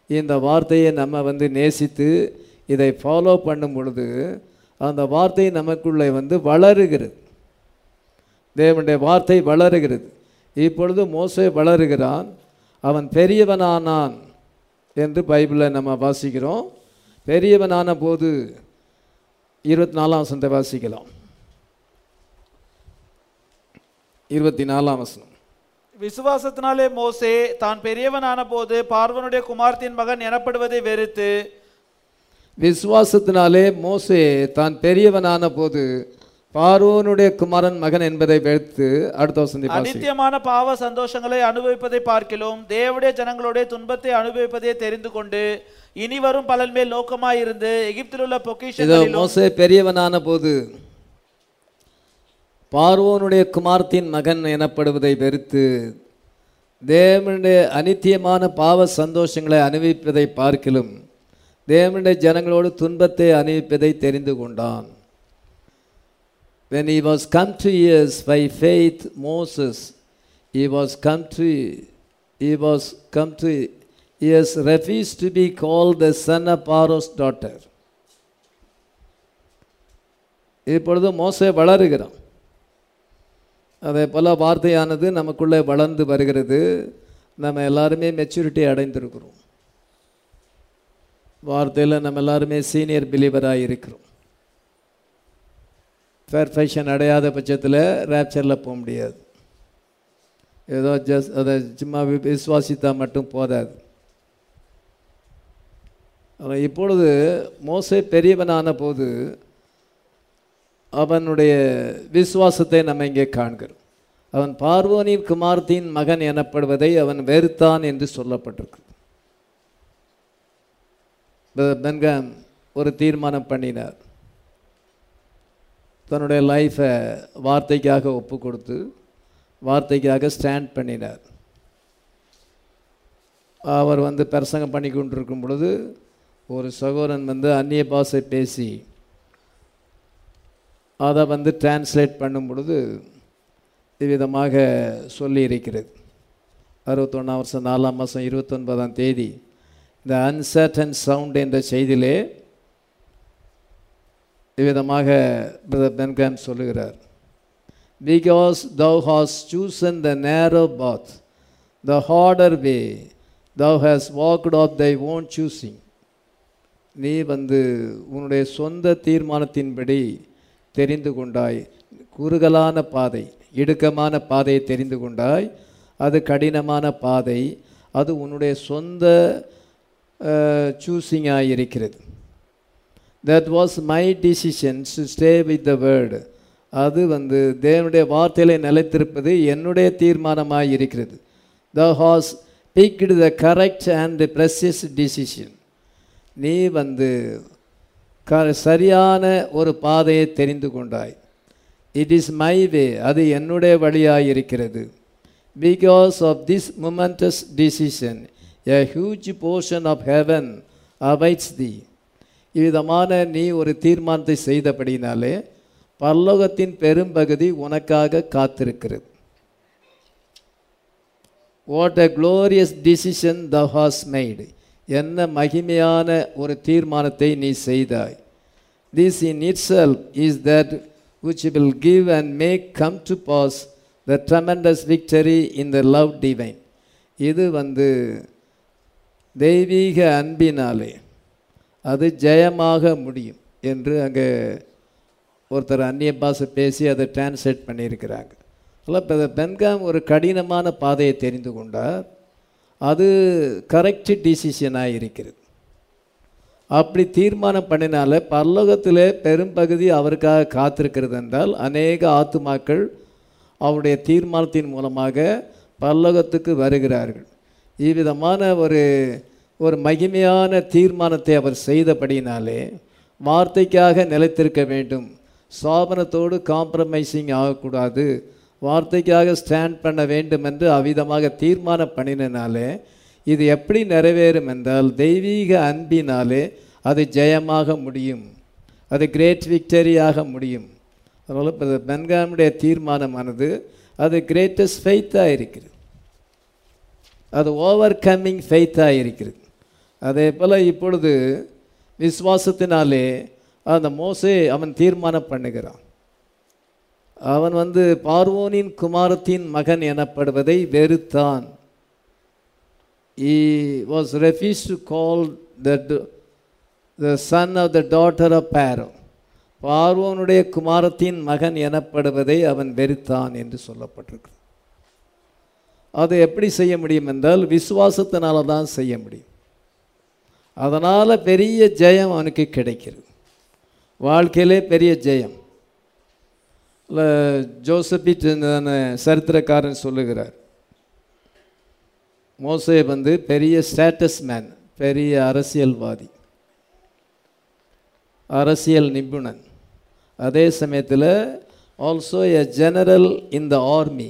இந்த வார்த்தையை நம்ம வந்து நேசித்து இதை ஃபாலோ பண்ணும் பொழுது அந்த வார்த்தை நமக்குள்ளே வந்து வளருகிறது. தேவனுடைய வார்த்தை வளருகிறது. இப்பொழுது மோசே வளருகிறான். அவன் பெரியவனானான் என்று பைபிளில் நம்ம வாசிக்கிறோம். பெரியவனான போது இருபத்தி நாலாம் வசனத்தை வாசிக்கலாம். இருபத்தி நாலாம் வசனம். விசுவாசத்தினாலே மோசே தான் பெரியவனான போது பார்வனுடைய குமார்த்தின் மகன் எனப்படுவதை வெறுத்து விசுவாசத்தினாலே மோசே தான் பெரியவனான போது பார்வோனுடைய குமாரன் மகன் என்பதை வெறுத்து அடுத்த வசந்தி வாசி அனித்தியமான பாவ சந்தோஷங்களை அனுபவிப்பதை பார்க்கிலும் தேவடைய ஜனங்களுடைய துன்பத்தை அனுபவிப்பதை தெரிந்து கொண்டு இனி வரும் பலன் மேல் நோக்கமாயிருந்து எகிப்தில் உள்ள பொக்கிஷங்களிலும் மோசே பெரியவனான போது பார்வோனுடைய குமார்த்தின் மகன் எனப்படுவதை வெறுத்து தேவனுடைய அனித்தியமான பாவ சந்தோஷங்களை அனுபவிப்பதை பார்க்கிலும் தேவனுடைய ஜனங்களோடு துன்பத்தை அனுபவிப்பதை தெரிந்து கொண்டான். When he was come to years by faith moses he was come to he was come to he has refused to be called the son of Pharaoh's daughter இப்பொழுது மோசே வளருகிறான் அதே போல் வார்த்தையானது நமக்குள்ளே வளர்ந்து வருகிறது நம்ம எல்லாருமே மெச்சூரிட்டி அடைந்திருக்கிறோம் வார்த்தையில் நம்ம எல்லாருமே சீனியர் பிலீவராக இருக்கிறோம் பெர்ஃபெக்ஷன் அடையாத பட்சத்தில் ரேப்சரில் போக முடியாது. ஏதோ ஜஸ்ட் அதை சும்மா வி- விசுவாசித்தா மட்டும் போதாது. அவன் இப்பொழுது மோசை பெரியவனான போது அவனுடைய விசுவாசத்தை நம்ம இங்கே காண்கிறோம். அவன் பார்வோனின் குமார்த்தியின் மகன் எனப்படுவதை அவன் வெறுத்தான் என்று சொல்லப்பட்டிருக்கு. பென்காம் ஒரு தீர்மானம் பண்ணினார். தன்னுடைய லைஃப்பை வார்த்தைக்காக ஒப்பு கொடுத்து வார்த்தைக்காக ஸ்டாண்ட் பண்ணினார். அவர் வந்து பிரசங்கம் பண்ணி கொண்டிருக்கும் பொழுது ஒரு சகோதரன் வந்து அந்நிய பாஷை பேசி அதை வந்து டிரான்ஸ்லேட் பண்ணும் பொழுது இவ்விதமாக சொல்லியிருக்கிறது அறுபத்தொன்னாம் வருஷம் நாலாம் மாதம் இருபத்தொன்பதாம் தேதி இந்த அன்சர்டன் சவுண்ட் என்ற செய்தியிலே இவ்விதமாக பிரதர் பென்காம் சொல்லுகிறார். Because thou hast chose chosen the narrow path the harder way thou hast walked of thy own choosing நீ வந்து உன்னுடைய சொந்த தீர்மானத்தின்படி தெரிந்து கொண்டாய். குறுகலான பாதை இடுக்கமான பாதையை தெரிந்து கொண்டாய். அது கடினமான பாதை அது உன்னுடைய சொந்த சூஸிங்காக இருக்கிறது that was my decisions stay with the word அது வந்து தேவனுடைய வார்த்தையில நிலைத்திருப்பது என்னுடைய தீர்மானமாக இருக்கிறது thou hast picked the correct and precious decision நீ வந்து க சரியான ஒரு பாதையை தெரிந்து கொண்டாய். இட் இஸ் மை வே அது என்னுடைய வழியாக இருக்கிறது because of this momentous decision a huge portion of heaven awaits thee இவ்விதமான நீ ஒரு தீர்மானத்தை செய்தபடினாலே பரலோகத்தின் பெரும்பகுதி உனக்காக காத்திருக்கிறது. What a glorious decision thou hast made என்ன மகிமையான ஒரு தீர்மானத்தை நீ செய்தாய். This in itself is that which will give and make come to pass the tremendous victory in the love divine இது வந்து தெய்வீக அன்பினாலே அது ஜெயமாக முடியும் என்று அங்கே ஒருத்தர் அந்நிய பாஷை பேசி அதை டிரான்ஸ்லேட் பண்ணியிருக்கிறாங்க. அதில் இப்போ பென்காம் ஒரு கடினமான பாதையை தெரிந்து கொண்டார். அது கரெக்ட் டிசிஷனாக இருக்கிறது. அப்படி தீர்மானம் பண்ணினால பல்லோகத்தில் பெரும்பகுதி அவருக்காக காத்திருக்கிறது என்றால் அநேக ஆத்துமாக்கள் அவருடைய தீர்மானத்தின் மூலமாக பல்லோகத்துக்கு வருகிறார்கள். இவ்விதமான ஒரு ஒரு மகிமையான தீர்மானத்தை அவர் செய்தபடினாலே வார்த்தைக்காக நிலைத்திருக்க வேண்டும். சாபனத்தோடு காம்ப்ரமைசிங் ஆகக்கூடாது. வார்த்தைக்காக ஸ்டாண்ட் பண்ண வேண்டும் என்று அவ்விதமாக தீர்மானம் பண்ணினாலே இது எப்படி நிறைவேறும் என்றால் தெய்வீக அன்பினாலே அது ஜெயமாக முடியும். அது கிரேட் விக்டரியாக முடியும். அதனால் இப்போ பென்காமுடைய தீர்மானமானது அது கிரேட்டஸ்ட் ஃபெய்த்தாக இருக்கிறது. அது ஓவர் கம்மிங் ஃபெய்த்தாக இருக்கிறது. அதே போல் இப்பொழுது விசுவாசத்தினாலே அந்த மோசே அவன் தீர்மானம் பண்ணுகிறான். அவன் வந்து பார்வோனின் குமாரத்தின் மகன் எனப்படுவதை வெறுத்தான். He was refuse to call the the son of the daughter of Pharaoh பார்வோனுடைய குமாரத்தின் மகன் எனப்படுவதை அவன் வெறுத்தான் என்று சொல்லப்பட்டிருக்கு அதை எப்படி செய்ய முடியும் என்றால் விசுவாசத்தினால தான் செய்ய முடியும். அதனால் பெரிய ஜெயம் அவனுக்கு கிடைக்கிறது. வாழ்க்கையிலே பெரிய ஜெயம். இல்லை ஜோசபிட் சரித்திரக்காரன் சொல்லுகிறார். மோசே வந்து பெரிய ஸ்டேட்டஸ் மேன் பெரிய அரசியல்வாதி. அரசியல் நிபுணன். அதே சமயத்தில் also a general in the army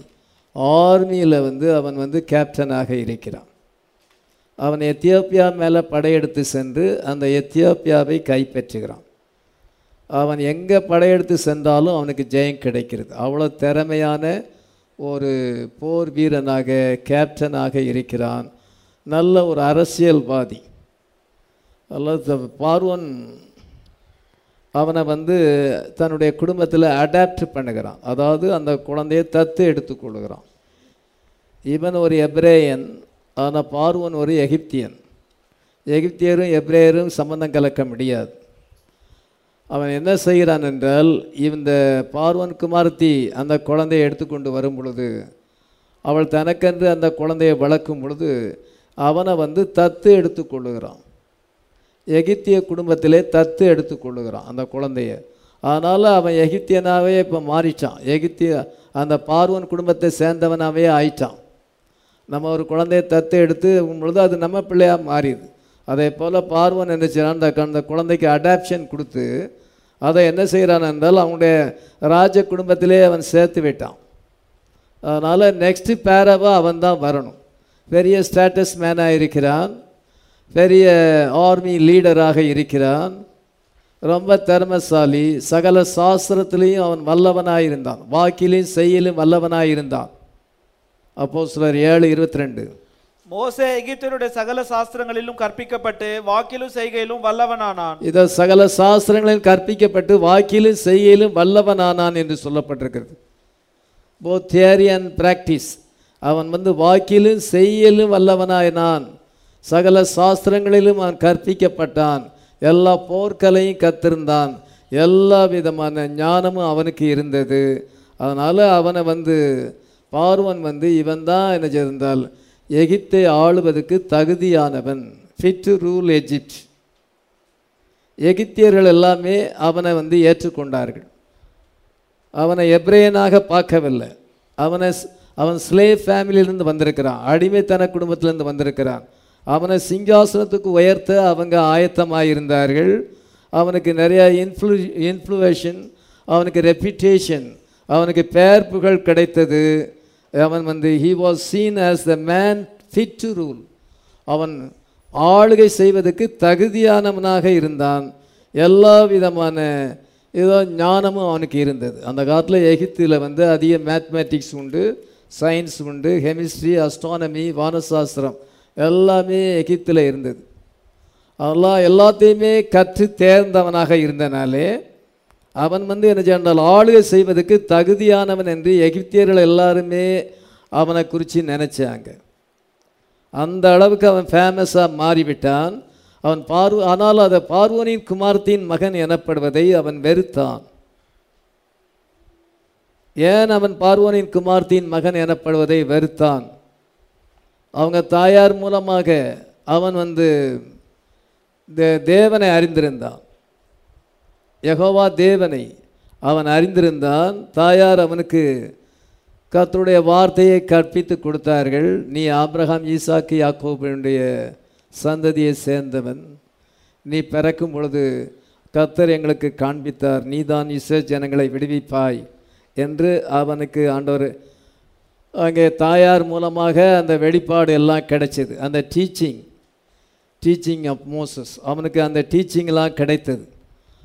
ஆர்மியில் வந்து அவன் வந்து கேப்டனாக இருக்கிறான். அவன் எத்தியோப்பியா மேலே படையெடுத்து சென்று அந்த எத்தியோப்பியாவை கைப்பற்றுகிறான். அவன் எங்கே படையெடுத்து சென்றாலும் அவனுக்கு ஜெயம் கிடைக்கிறது. அவ்வளோ திறமையான ஒரு போர் வீரனாக கேப்டனாக இருக்கிறான். நல்ல ஒரு அரசியல்வாதி. அல்லது பார்வன் அவனை வந்து தன்னுடைய குடும்பத்தில் அடாப்ட் பண்ணுகிறான். அதாவது அந்த குழந்தையை தத்து எடுத்துக்கொள்கிறான் இவன் ஒரு எப்ரேயன். ஆனால் பார்வன் ஒரு எகிப்தியன். எகிப்தியரும் எப்ரேயரும் சம்பந்தம் கலக்க முடியாது. அவன் என்ன செய்கிறான் என்றால் இந்த பார்வன் குமார்த்தி அந்த குழந்தையை எடுத்துக்கொண்டு வரும் பொழுது அவள் தனக்கென்று அந்த குழந்தையை வளர்க்கும் பொழுது அவனை வந்து தத்து எடுத்துக்கொள்ளுகிறான் எகிப்திய குடும்பத்திலே தத்து எடுத்துக்கொள்ளுகிறான் அந்த குழந்தைய. அதனால் அவன் எகிப்தியனாகவே இப்போ மாறிட்டான். எகிப்திய அந்த பார்வன் குடும்பத்தை சேர்ந்தவனாகவே ஆயிட்டான். நம்ம ஒரு குழந்தைய தத்து எடுத்து பொழுது அது நம்ம பிள்ளையாக மாறிடுது அதே போல் பார்வன் என்ன செய்கிறான் அந்த குழந்தைக்கு அடாப்ஷன் கொடுத்து அதை என்ன செய்கிறான் என்றால் அவனுடைய ராஜ குடும்பத்திலே அவன் சேர்த்து விட்டான். அதனால் நெக்ஸ்ட்டு பேரவாக அவன் தான் வரணும். பெரிய ஸ்டேட்டஸ் மேனாக இருக்கிறான். பெரிய ஆர்மி லீடராக இருக்கிறான். ரொம்ப திறமசாலி. சகல சாஸ்திரத்திலையும் அவன் வல்லவனாக இருந்தான். வாக்கிலையும் செய்யலும் வல்லவனாக இருந்தான். அப்போ சிலர் ஏழு இருபத்தி ரெண்டு மோசே எகிப்தியருடைய சகல சாஸ்திரங்களிலும் கற்பிக்கப்பட்டு வாக்கிலும் செய்கையிலும் வல்லவனானான். இதை சகல சாஸ்திரங்களில் கற்பிக்கப்பட்டு வாக்கிலும் செய்யலும் வல்லவனானான் என்று சொல்லப்பட்டிருக்கிறது. போத் தியரி அண்ட் பிராக்டிஸ் அவன் வந்து வாக்கிலும் செய்யலும் வல்லவனாயினான். சகல சாஸ்திரங்களிலும் அவன் கற்பிக்கப்பட்டான். எல்லா போர்க்கலையும் கத்திருந்தான். எல்லா விதமான ஞானமும் அவனுக்கு இருந்தது. அதனால் அவனை வந்து பார்வன் வந்து இவன் தான் என்ன செய்திருந்தால் எகிப்தை ஆளுவதற்கு தகுதியானவன். ஃபிட் டு ரூல் எஜிப்ட் எகிப்தியர்கள் எல்லாமே அவனை வந்து ஏற்றுக்கொண்டார்கள். அவனை எப்ரேயனாக பார்க்கவில்லை. அவனை அவன் ஸ்லேவ் ஃபேமிலியிலிருந்து வந்திருக்கிறான். அடிமைத்தன குடும்பத்திலேருந்து வந்திருக்கிறான். அவனை சிங்காசனத்துக்கு உயர்த்த அவங்க ஆயத்தமாக இருந்தார்கள் அவனுக்கு நிறையா இன்ஃப்ளூ இன்ஃப்ளூவேஷன் அவனுக்கு ரெப்யூட்டேஷன் அவனுக்கு பெயர் புகழ் கிடைத்தது. அவன் வந்து he was seen as the man fit to rule அவன் ஆளுகை செய்வதற்கு தகுதியானவனாக இருந்தான். எல்லா விதமான ஏதோ ஞானமும் அவனுக்கு இருந்தது. அந்த காலத்தில் எகிப்தில் வந்து அதிக மேத்மெட்டிக்ஸ் உண்டு சயின்ஸ் உண்டு கெமிஸ்ட்ரி அஸ்ட்ரானமி வானசாஸ்திரம் எல்லாமே எகிப்தில் இருந்தது. அதெல்லாம் எல்லாத்தையுமே கற்று தேர்ந்தவனாக இருந்தனாலே அவன் வந்து என்ன சொன்னால் ஆளுகை செய்வதற்கு தகுதியானவன் என்று எகிப்தியர்கள் எல்லாருமே அவனை குறித்து நினச்சாங்க. அந்த அளவுக்கு அவன் ஃபேமஸாக மாறிவிட்டான். அவன் பார்வ ஆனால் அதை பார்வனின் குமார்த்தியின் மகன் எனப்படுவதை அவன் வெறுத்தான். ஏன் அவன் பார்வோனின் குமார்த்தியின் மகன் எனப்படுவதை வெறுத்தான்? அவங்க தாயார் மூலமாக அவன் வந்து தே- தேவனை அறிந்திருந்தான். யகோவா தேவனை அவன் அறிந்திருந்தான். தாயார் அவனுக்கு கத்தருடைய வார்த்தையை கற்பித்து கொடுத்தார்கள். நீ ஆப்ரஹாம் ஈசாக்கு யாக்கோபுடைய சந்ததியை சேர்ந்தவன். நீ பிறக்கும் பொழுது கர்த்தர் எங்களுக்கு காண்பித்தார். நீதான் இஸ்ரேல் ஜனங்களை விடுவிப்பாய் என்று அவனுக்கு ஆண்டவர் அங்கே தாயார் மூலமாக அந்த வெளிப்பாடு எல்லாம் கிடைச்சது. அந்த டீச்சிங் டீச்சிங் ஆஃப் மோசஸ் அவனுக்கு அந்த டீச்சிங்லாம் கிடைத்தது.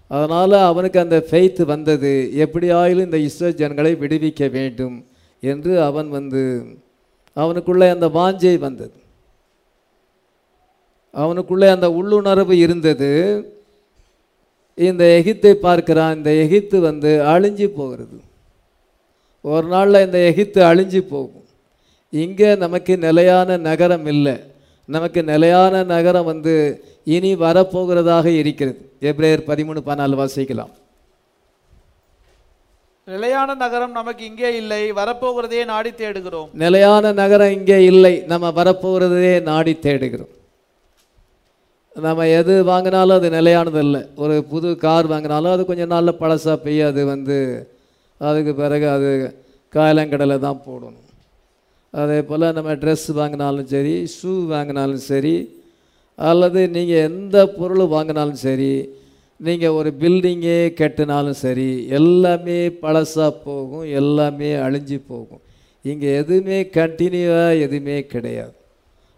அதனால் அவனுக்கு அந்த ஃபெய்த் வந்தது. எப்படியாயிலும் இந்த இஸ்ரேல் ஜனங்களை விடுவிக்க வேண்டும் என்று அவன் வந்து அவனுக்குள்ளே அந்த வாஞ்சை வந்தது. அவனுக்குள்ளே அந்த உள்ளுணர்வு இருந்தது. இந்த எகித்தை பார்க்கிறான். இந்த எகித்து வந்து அழிஞ்சு போகிறது. ஒரு நாளில் இந்த எகித்து அழிஞ்சு போகும். இங்கே நமக்கு நிலையான நகரம் இல்லை. நமக்கு நிலையான நகரம் வந்து இனி வரப்போகிறதாக இருக்கிறது. எப்ரேயர் பதிமூணு பதினாலு வாசிக்கலாம். நிலையான நகரம் நமக்கு இங்கே இல்லை வரப்போகிறதையே நாடி தேடுகிறோம். நிலையான நகரம் இங்கே இல்லை நம்ம வரப்போகிறதையே நாடி தேடுகிறோம். நம்ம எது வாங்கினாலும் அது நிலையானது இல்லை. ஒரு புது கார் வாங்கினாலும் அது கொஞ்சம் நாளில் பழசாக போய் அது வந்து அதுக்கு பிறகு அது காயலங்கடலை தான் போடணும். அதே போல் நம்ம ட்ரெஸ் வாங்கினாலும் சரி ஷூ வாங்கினாலும் சரி அல்லது நீங்கள் எந்த பொருள் வாங்கினாலும் சரி நீங்கள் ஒரு பில்டிங்கே கட்டினாலும் சரி எல்லாமே பழசாக போகும் எல்லாமே அழிஞ்சு போகும். இங்கே எதுவுமே கண்டினியூவாக எதுவுமே கிடையாது.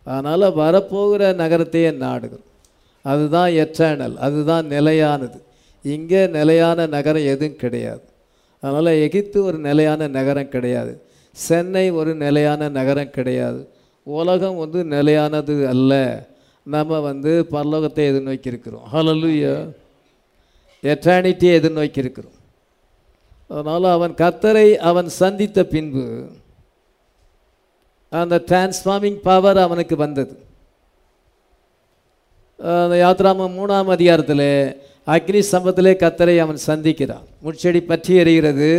அதனால் வரப்போகிற நகரத்தையே நாடுகிறோம் அதுதான் எட்டர்னல் அதுதான் நிலையானது. இங்கே நிலையான நகரம் எதுவும் கிடையாது. அதனால் எகிப்து ஒரு நிலையான நகரம் கிடையாது. சென்னை ஒரு நிலையான நகரம் கிடையாது. உலகம் வந்து நிலையானது அல்ல. நம்ம வந்து பரலோகத்தை எதிர்நோக்கி இருக்கிறோம் ஹalleluya எட்டர்னிட்டியை எதிர்நோக்கி இருக்கிறோம் அதனால் அவன் கத்தரை அவன் சந்தித்த பின்பு அந்த டிரான்ஸ்ஃபார்மிங் பவர் அவனுக்கு வந்தது. அந்த யாத்ராம மூணாம் அதிகாரத்தில் அக்னி சம்பத்திலே கத்தரை அவன் சந்திக்கிறான். முட்செடி பற்றி எறிகிறது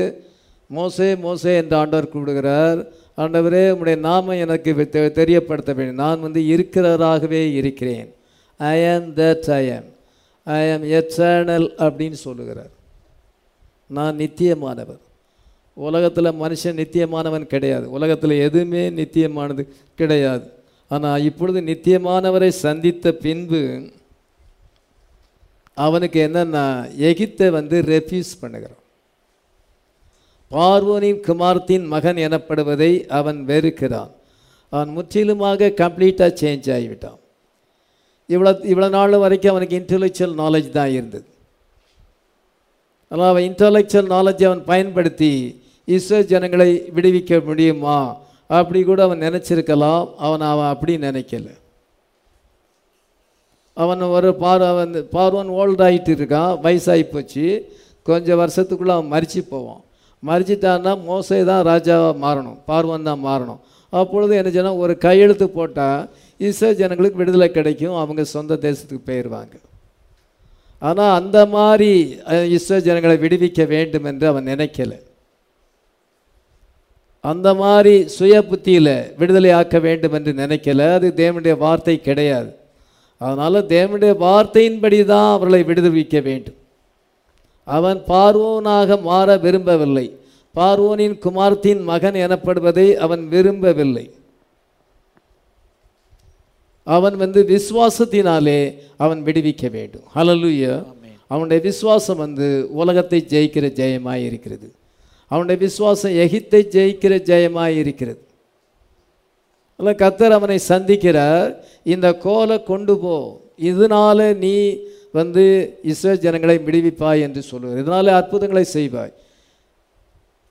மோசே மோசே என்று ஆண்டவர் கூப்பிடுகிறார். ஆண்டவரே உடைய நாமம் எனக்கு தெ- தெரியப்படுத்த வேண்டும். நான் வந்து இருக்கிறவராகவே இருக்கிறேன். ஐ ஆம் தட் ஐ ஆம் ஐ ஆம் எட்டர்னல் அப்படின்னு சொல்லுகிறார். நான் நித்தியமானவர். உலகத்தில் மனுஷன் நித்தியமானவன் கிடையாது. உலகத்தில் எதுவுமே நித்தியமானது கிடையாது. ஆனால் இப்பொழுது நித்தியமானவரை சந்தித்த பின்பு அவனுக்கு என்னென்னா எகிப்தை வந்து ரெஃப்யூஸ் பண்ணுகிறான். பார்வோனின் குமார்த்தின் மகன் எனப்படுவதை அவன் வெறுக்கிறான். அவன் முற்றிலுமாக கம்ப்ளீட்டாக சேஞ்ச் ஆகிவிட்டான். இவ்வளோ இவ்வளோ நாள் வரைக்கும் அவனுக்கு இன்டெலெக்சுவல் நாலேஜ் தான் இருந்தது. ஆனால் அவன் இன்டலெக்சுவல் நாலேஜை அவன் பயன்படுத்தி இஸ்ரோ ஜனங்களை விடுவிக்க முடியுமா? அப்படி கூட அவன் நினச்சிருக்கலாம். அவன் அவன் அப்படி நினைக்கல. அவன் ஒரு பார் அவன் பார்வன் ஓல்ட் ஆகிட்டு இருக்கான். வயசாகி போச்சு. கொஞ்சம் வருஷத்துக்குள்ளே அவன் மறிச்சு போவான். மறிச்சிட்டான்னா மோசை தான் ராஜாவாக மாறணும் பார்வன் தான் மாறணும். அப்பொழுது என்ன செய்யணும்? ஒரு கையெழுத்து போட்டால் இஸ்ரோ ஜனங்களுக்கு விடுதலை கிடைக்கும் அவங்க சொந்த தேசத்துக்கு போயிடுவாங்க ஆனால் அந்த மாதிரி இஸ்ரோ ஜனங்களை விடுவிக்க வேண்டும் என்று அவன் நினைக்கலை. அந்த மாதிரி சுய புத்தியில் விடுதலை ஆக்க வேண்டும் என்று நினைக்கல. அது தேவனுடைய வார்த்தை கிடையாது. அதனால் தேவனுடைய வார்த்தையின்படி தான் அவர்களை விடுதலைக்க வேண்டும். அவன் பார்வோனாக மாற விரும்பவில்லை. பார்வோனின் குமார்த்தின் மகன் எனப்படுவதை அவன் விரும்பவில்லை. அவன் வந்து விசுவாசத்தினாலே அவன் விடுவிக்க வேண்டும். ஹalleluya அவனுடைய விசுவாசம் வந்து உலகத்தை ஜெயிக்கிற ஜெயமாய் இருக்கிறது. அவனுடைய விசுவாசம் எகித்தை ஜெயிக்கிற ஜெயமாய் இருக்கிறது. அல்ல கத்தர் அவனை சந்திக்கிறார். இந்த கோலை கொண்டு போ. இதனால நீ வந்து இஸ்ரேல் ஜனங்களை விடுவிப்பாய் என்று சொல்லுவார். இதனால அற்புதங்களை செய்வாய்.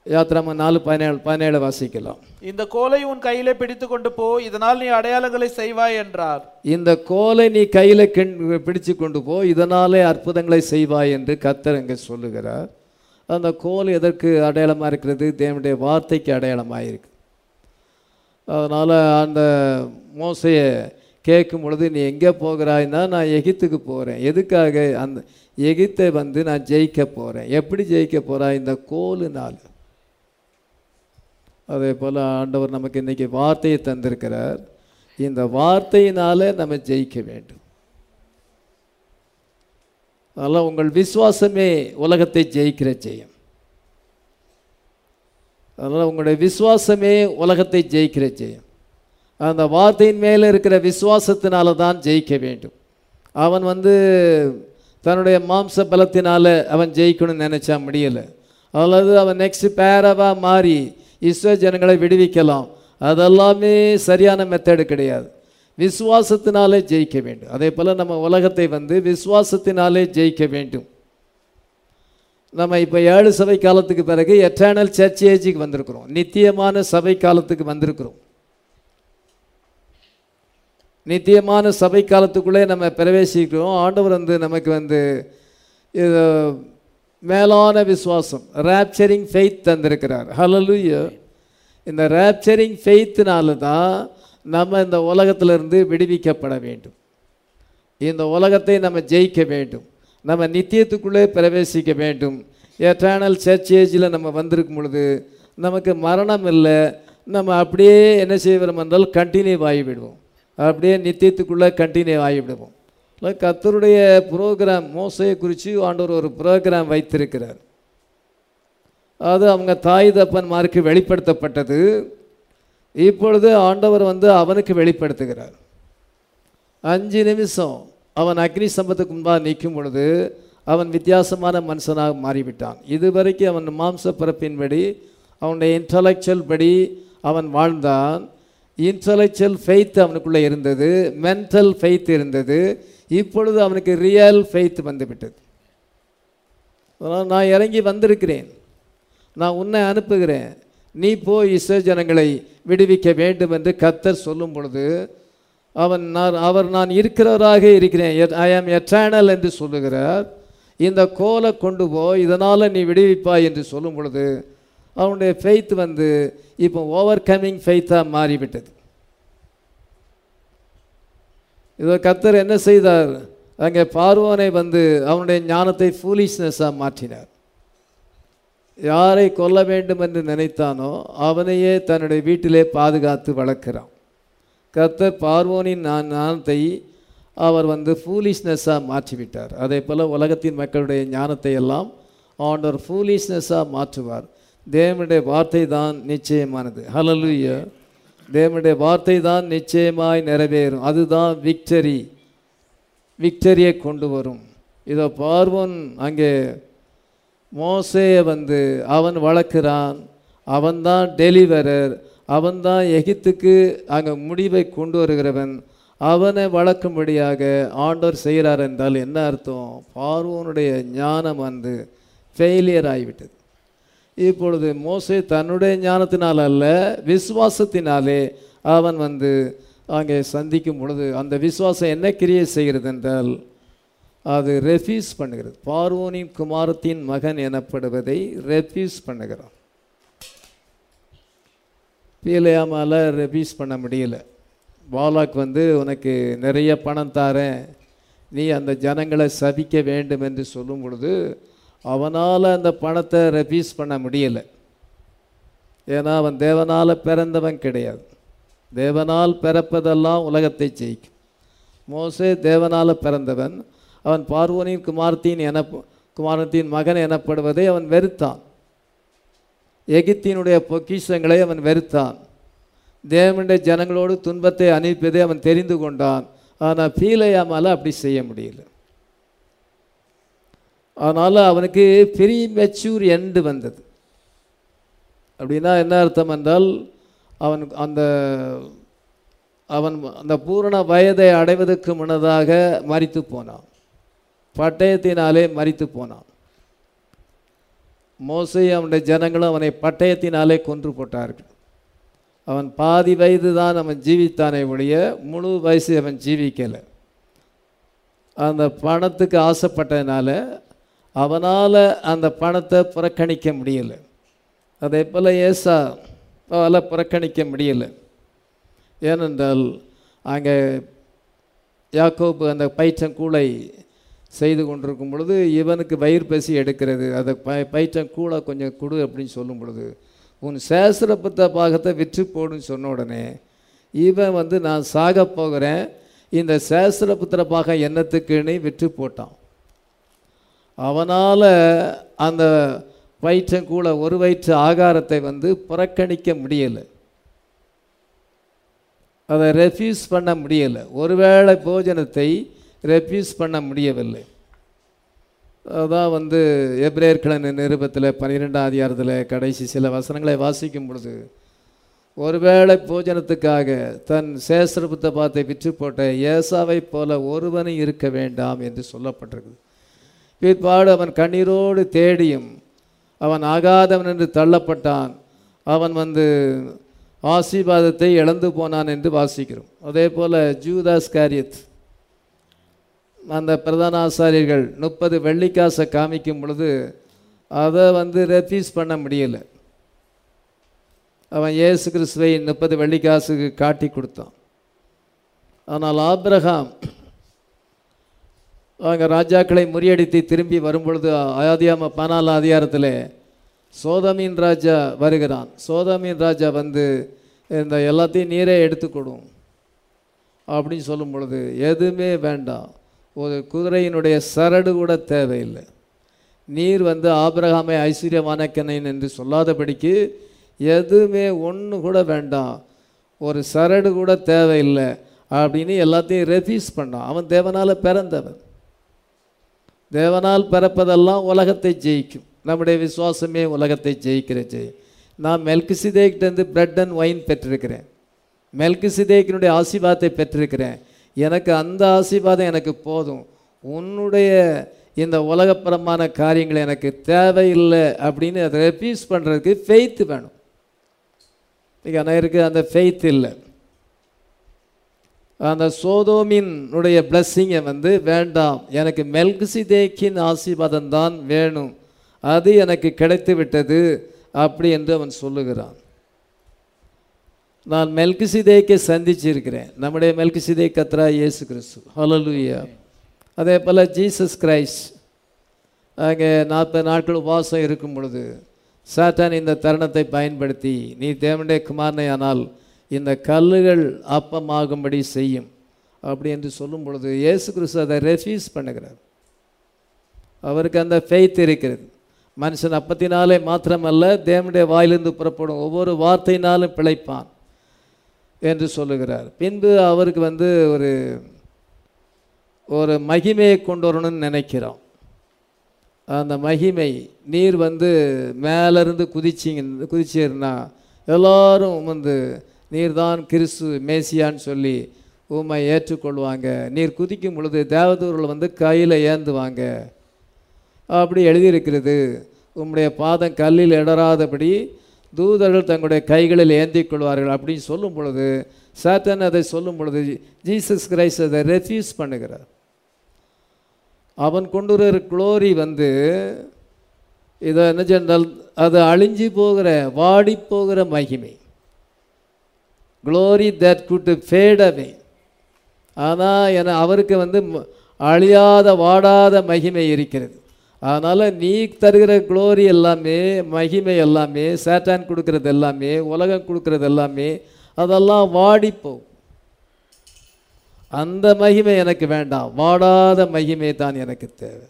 யாத்திராம நாலு பதினேழு பதினேழு வாசிக்கலாம். இந்த கோலை உன் கையிலே பிடித்து கொண்டு போ இதனால் நீ அடையாளங்களை செய்வாய் என்றார். இந்த கோலை நீ கையில் கெண் பிடிச்சு கொண்டு போ இதனாலே அற்புதங்களை செய்வாய் என்று கத்தர் இங்கே சொல்லுகிறார். அந்த கோல் எதற்கு அடையாளமாக இருக்கிறது? தேவனுடைய வார்த்தைக்கு அடையாளமாக இருக்கு அதனால் அந்த மோசையை கேட்கும் பொழுது நீ எங்கே போகிறாய்னா நான் எகிப்துக்கு போகிறேன் எதுக்காக? அந்த எகிப்தை வந்து நான் ஜெயிக்க போகிறேன் எப்படி ஜெயிக்க போகிறாய் இந்த கோலுனால் அதே போல் ஆண்டவர் நமக்கு இன்றைக்கி வார்த்தையை தந்திருக்கிறார். இந்த வார்த்தையினால நம்ம ஜெயிக்க வேண்டும். அதெல்லாம் உங்கள் விசுவாசமே உலகத்தை ஜெயிக்கிற ஜெயம். அதனால் உங்களுடைய விசுவாசமே உலகத்தை ஜெயிக்கிற ஜெயம். அந்த வார்த்தையின் மேலே இருக்கிற விசுவாசத்தினால தான் ஜெயிக்க வேண்டும். அவன் வந்து தன்னுடைய மாம்ச பலத்தினால் அவன் ஜெயிக்கணும்னு நினச்சா முடியலை. அல்லது அவன் நெக்ஸ்ட் பேரவாக மாறி இஸ்ரோ ஜனங்களை விடுவிக்கலாம். அதெல்லாமே சரியான மெத்தடு கிடையாது. விசுவாசத்தினாலே ஜெயிக்க வேண்டும். அதே போல் நம்ம உலகத்தை வந்து விசுவாசத்தினாலே ஜெயிக்க வேண்டும். நம்ம இப்போ ஏழு சபை காலத்துக்கு பிறகு எட்டர்னல் சர்ச் ஏஜுக்கு வந்திருக்கிறோம். நித்தியமான சபை காலத்துக்கு வந்திருக்கிறோம். நித்தியமான சபை காலத்துக்குள்ளே நம்ம பிரவேசிக்கிறோம். ஆண்டவர் வந்து நமக்கு வந்து இது மேலான விசுவாசம் ரேப்சரிங் ஃபெய்த் தந்திருக்கிறார். ஹalleluya இந்த ரேப்சரிங் ஃபெய்த்தினால தான் நம்ம இந்த உலகத்திலிருந்து விடுவிக்கப்பட வேண்டும். இந்த உலகத்தை நம்ம ஜெயிக்க வேண்டும். நம்ம நித்தியத்துக்குள்ளே பிரவேசிக்க வேண்டும். எட்டர்னல் சர்ச் ஏஜில் நம்ம வந்திருக்கும் பொழுது நமக்கு மரணம் இல்லை. நம்ம அப்படியே என்ன செய்வோம் என்றால் கண்டினியூ ஆகிவிடுவோம். அப்படியே நித்தியத்துக்குள்ளே கண்டினியூ ஆகிவிடுவோம். இல்லை கத்தருடைய ப்ரோக்ராம் மோசையை குறித்து ஆண்டவர் ஒரு ப்ரோக்ராம் வைத்திருக்கிறார். அது அவங்க தாய் தப்பன்மாருக்கு வெளிப்படுத்தப்பட்டது. இப்பொழுது ஆண்டவர் வந்து அவனுக்கு வெளிப்படுத்துகிறார். அஞ்சு நிமிஷம் அவன் அக்னி சம்பத்துக்கு முன்பாக நிற்கும் பொழுது அவன் வித்தியாசமான மனுஷனாக மாறிவிட்டான். இதுவரைக்கும் அவன் மாம்ச பிறப்பின்படி அவனுடைய இன்டலெக்சுவல் படி அவன் வாழ்ந்தான். இன்டலெக்சுவல் ஃபெய்த் அவனுக்குள்ளே இருந்தது மென்டல் ஃபெய்த் இருந்தது இப்பொழுது அவனுக்கு ரியல் ஃபெய்த் வந்துவிட்டது. அதனால் நான் இறங்கி வந்திருக்கிறேன். நான் உன்னை அனுப்புகிறேன். நீ போய் இஸ்ரோ ஜனங்களை விடுவிக்க வேண்டும் என்று கத்தர் சொல்லும் பொழுது அவன் நான் அவர் நான் இருக்கிறவராக இருக்கிறேன். ஐ ஆம் எட்டர்னல் என்று சொல்லுகிறார். இந்த கோலை கொண்டு போய் இதனால் நீ விடுவிப்பாய் என்று சொல்லும் பொழுது அவனுடைய ஃபெய்த் வந்து இப்போ ஓவர் கம்மிங் ஃபெய்த்தாக மாறிவிட்டது. இதோ கத்தர் என்ன செய்தார்? அங்கே பார்வோனை வந்து அவனுடைய ஞானத்தை ஃபூலிஷ்னஸாக மாற்றினார். யாரை கொல்ல வேண்டும் என்று நினைத்தானோ அவனையே தன்னுடைய வீட்டிலே பாதுகாத்து வளர்க்கிறான். கர்த்தர் பார்வோனின் நான் ஞானத்தை அவர் வந்து ஃபூலிஷ்னஸாக மாற்றிவிட்டார். அதே போல் உலகத்தின் மக்களுடைய ஞானத்தை எல்லாம் ஆண்டவர் ஃபூலிஷ்னஸாக மாற்றுவார். தேவனுடைய வார்த்தை தான் நிச்சயமானது. ஹலலுய தேவனுடைய வார்த்தை தான் நிச்சயமாய் நிறைவேறும். அதுதான் விக்டரி விக்டரியை கொண்டு வரும். இதோ பார்வோன் அங்கே மோசையை வந்து அவன் வளர்க்குறான். அவன்தான் டெலிவரர் அவன்தான் எகிப்துக்கு அங்கே முடிவை கொண்டு வருகிறவன். அவனை வளர்க்கும்படியாக ஆண்டவர் செய்கிறார் என்றால் என்ன அர்த்தம்? பார்வோனுடைய ஞானம் வந்து ஃபெயிலியர் ஆகிவிட்டது. இப்பொழுது மோசே தன்னுடைய ஞானத்தினால் அல்ல விசுவாசத்தினாலே அவன் வந்து அங்கே சந்திக்கும் பொழுது அந்த விசுவாசம் என்ன கிரியை செய்கிறது என்றால் அது ரெஃப்யூஸ் பண்ணுகிறது. பார்வோனின் குமாரத்தின் மகன் எனப்படுவதை ரெஃப்யூஸ் பண்ணுகிறான். பீலையாமால் ரெஃப்யூஸ் பண்ண முடியல. பாலாக் வந்து உனக்கு நிறைய பணம் தாரேன். நீ அந்த ஜனங்களை சபிக்க வேண்டும் என்று சொல்லும் பொழுது அவனால் அந்த பணத்தை ரெஃப்யூஸ் பண்ண முடியலை. ஏன்னா அவன் தேவனால் பிறந்தவன் கிடையாது. தேவனால் பிறப்பதெல்லாம் உலகத்தை ஜெயிக்கும். மோசே தேவனால் பிறந்தவன். அவன் பார்வோனின் குமாரத்தின் என குமாரத்தின் மகன் எனப்படுவதை அவன் வெறுத்தான். எகிப்தினுடைய பொக்கிஷங்களை அவன் வெறுத்தான். தேவனுடைய ஜனங்களோடு துன்பத்தை அனுப்பியதை அவன் தெரிந்து கொண்டான். ஆனால் பீலையாமால் அப்படி செய்ய முடியல. அதனால் அவனுக்கு பெரிய மெச்சூர் எண்டு வந்தது. அப்படின்னா என்ன அர்த்தம் என்றால் அவன் அந்த அவன் அந்த பூரண வயதை அடைவதற்கு முன்னதாக மறித்து போனான். பட்டயத்தினாலே மறித்து போனான். மோசை அவனுடைய ஜனங்களும் அவனை பட்டயத்தினாலே கொன்று போட்டார்கள். அவன் பாதி வயது தான் அவன் ஜீவித்தானே ஒழிய முழு வயசு அவன் ஜீவிக்கலை. அந்த பணத்துக்கு ஆசைப்பட்டதுனால அவனால் அந்த பணத்தை புறக்கணிக்க முடியலை. அதே போல் ஏசா அவளால் புறக்கணிக்க முடியலை. ஏனென்றால் அங்கே யாக்கோப்பு அந்த பயிற்றங்கூளை செய்து கொண்டிருக்கும் பொழுது இவனுக்கு வயிறு பசி எடுக்கிறது. அதை ப பயிற்றங்கூளை கொஞ்சம் கொடு அப்படின்னு சொல்லும் பொழுது உன் சேஸ்திரபுத்த பாகத்தை விற்று போடுன்னு சொன்ன உடனே இவன் வந்து நான் சாக போகிறேன். இந்த சேஸ்திரபுத்திர பாகம் என்னத்துக்குன்னு விற்று போட்டான். அவனால் அந்த வயிற்றங்கூட ஒரு வயிற்று ஆகாரத்தை வந்து புறக்கணிக்க முடியலை. அதை ரெஃப்யூஸ் பண்ண முடியலை. ஒருவேளை போஜனத்தை ரெஃப்யூஸ் பண்ண முடியவில்லை. அதான் வந்து எப்ரேயர்கிழமை நிருபத்தில் பன்னிரெண்டாம் அதிகாரத்தில் கடைசி சில வசனங்களை வாசிக்கும் பொழுது ஒருவேளை போஜனத்துக்காக தன் சேஸ்திரபுத்த பாத்தை விற்று போட்ட ஏசாவை போல ஒருவனும் இருக்க வேண்டாம் என்று சொல்லப்பட்டிருக்குது. பிற்பாடு அவன் கண்ணீரோடு தேடியும் அவன் ஆகாதவன் என்று தள்ளப்பட்டான். அவன் வந்து ஆசீர்வாதத்தை இழந்து போனான் என்று வாசிக்கிறோம். அதே போல் ஜூதாஸ் காரியத். அந்த பிரதான ஆசாரியர்கள் முப்பது வெள்ளிக்காசை காமிக்கும் பொழுது அதை வந்து ரெஃப்யூஸ் பண்ண முடியலை. அவன் இயேசு கிறிஸ்துவை முப்பது வெள்ளிக்காசுக்கு காட்டி கொடுத்தான். ஆனால் ஆப்ரஹாம் அவங்க ராஜாக்களை முறியடித்து திரும்பி வரும்பொழுது ஆதியாம பதினாலு அதிகாரத்தில் சோதமின் ராஜா வருகிறான். சோதமீன் ராஜா வந்து இந்த எல்லாத்தையும் நீரே எடுத்துக்கொடும் அப்படின்னு சொல்லும் பொழுது எதுவுமே வேண்டாம். ஒரு குதிரையினுடைய சரடு கூட தேவையில்லை. நீர் வந்து ஆபிரகாமை ஐஸ்வர்யமானக்கனேன் என்று சொல்லாதபடிக்கு எதுவுமே ஒன்று கூட வேண்டாம். ஒரு சரடு கூட தேவையில்லை அப்படின்னு எல்லாத்தையும் ரெஃப்யூஸ் பண்ணான். அவன் தேவனால் பிறந்தவன். தேவனால் பிறப்பதெல்லாம் உலகத்தை ஜெயிக்கும். நம்முடைய விசுவாசமே உலகத்தை ஜெயிக்கிற ஜெயம். நான் மெல்கிசிதேக்கிட்டேருந்து பிரெட் அண்ட் ஒயின் பெற்றிருக்கிறேன். மெல்கிசிதேக்கினுடைய ஆசீர்வாதத்தை பெற்றிருக்கிறேன். எனக்கு அந்த ஆசீர்வாதம் எனக்கு போதும். உன்னுடைய இந்த உலகப்பரமான காரியங்கள் எனக்கு தேவையில்லை அப்படின்னு அதை ரெஃப்யூஸ் பண்ணுறதுக்கு ஃபெய்த் வேணும். இன்றைக்கி அநேருக்கு அந்த ஃபெய்த் இல்லை. அந்த சோதோமினுடைய பிளஸ்ஸிங்கை வந்து வேண்டாம் எனக்கு மெல்கிசிதேக்கின் ஆசீர்வாதம் தான் வேணும். அது எனக்கு கிடைத்து விட்டது அப்படி என்று அவன் சொல்லுகிறான். நான் மெல்கிசிதேக்கை சந்திச்சிருக்கிறேன். நம்முடைய மெல்கிசிதே கத்ரா இயேசு கிறிஸ்து. ஹலலூயா அதே போல் ஜீசஸ் கிரைஸ்ட் அங்கே நாற்பது நாட்கள் உபவாசம் இருக்கும் பொழுது சாத்தான் இந்த தருணத்தை பயன்படுத்தி நீ தேவனுடைய குமாரனை ஆனால் இந்த கல்லுகள் அப்பமாகும்படி செய்யும். அப்படி என்று சொல்லும் பொழுது இயேசு கிறிஸ்து அதை ரெஃப்யூஸ் பண்ணுகிறார். அவருக்கு அந்த ஃபெய்த் இருக்கிறது. மனுஷன் அப்பத்தினாலே மாத்திரமல்ல தேவனுடைய வாயிலிருந்து புறப்படும் ஒவ்வொரு வார்த்தையினாலும் பிழைப்பான் என்று சொல்லுகிறார். பின்பு அவருக்கு வந்து ஒரு ஒரு மகிமையை கொண்டு வரணும்னு நினைக்கிறோம். அந்த மகிமை நீர் வந்து மேலேருந்து குதிச்சிங்க குதிச்சீர்னா எல்லோரும் வந்து நீர்தான் கிறிஸ்து மேசியான்னு சொல்லி உம்மை ஏற்றுக்கொள்வாங்க. நீர் குதிக்கும் பொழுது தேவதூர்கள் வந்து கையில் ஏந்துவாங்க. அப்படி எழுதியிருக்கிறது. உம்முடைய பாதம் கல்லில் இடராதபடி தூதர்கள் தங்களுடைய கைகளில் ஏந்திக் கொள்வார்கள் அப்படின்னு சொல்லும் பொழுது சாத்தான் அதை சொல்லும் பொழுது ஜீசஸ் கிரைஸ்ட் அதை ரெஃப்யூஸ் பண்ணுகிறார். அவன் கொண்டு வர குளோரி வந்து இதை என்ன சொன்னால் அது அழிஞ்சு போகிற வாடி போகிற மகிமை. Glory that could fade away ஆனால் என அவருக்கு வந்து ம- அழியாத வாடாத மகிமை இருக்கிறது. அதனால் நீ தருகிற க்ளோரி எல்லாமே மகிமை எல்லாமே சேட்டான் கொடுக்கறது எல்லாமே உலகம் கொடுக்கறது எல்லாமே அதெல்லாம் வாடிப்போம் அந்த மகிமை எனக்கு வேண்டாம். வாடாத மகிமை தான் எனக்கு தேவை.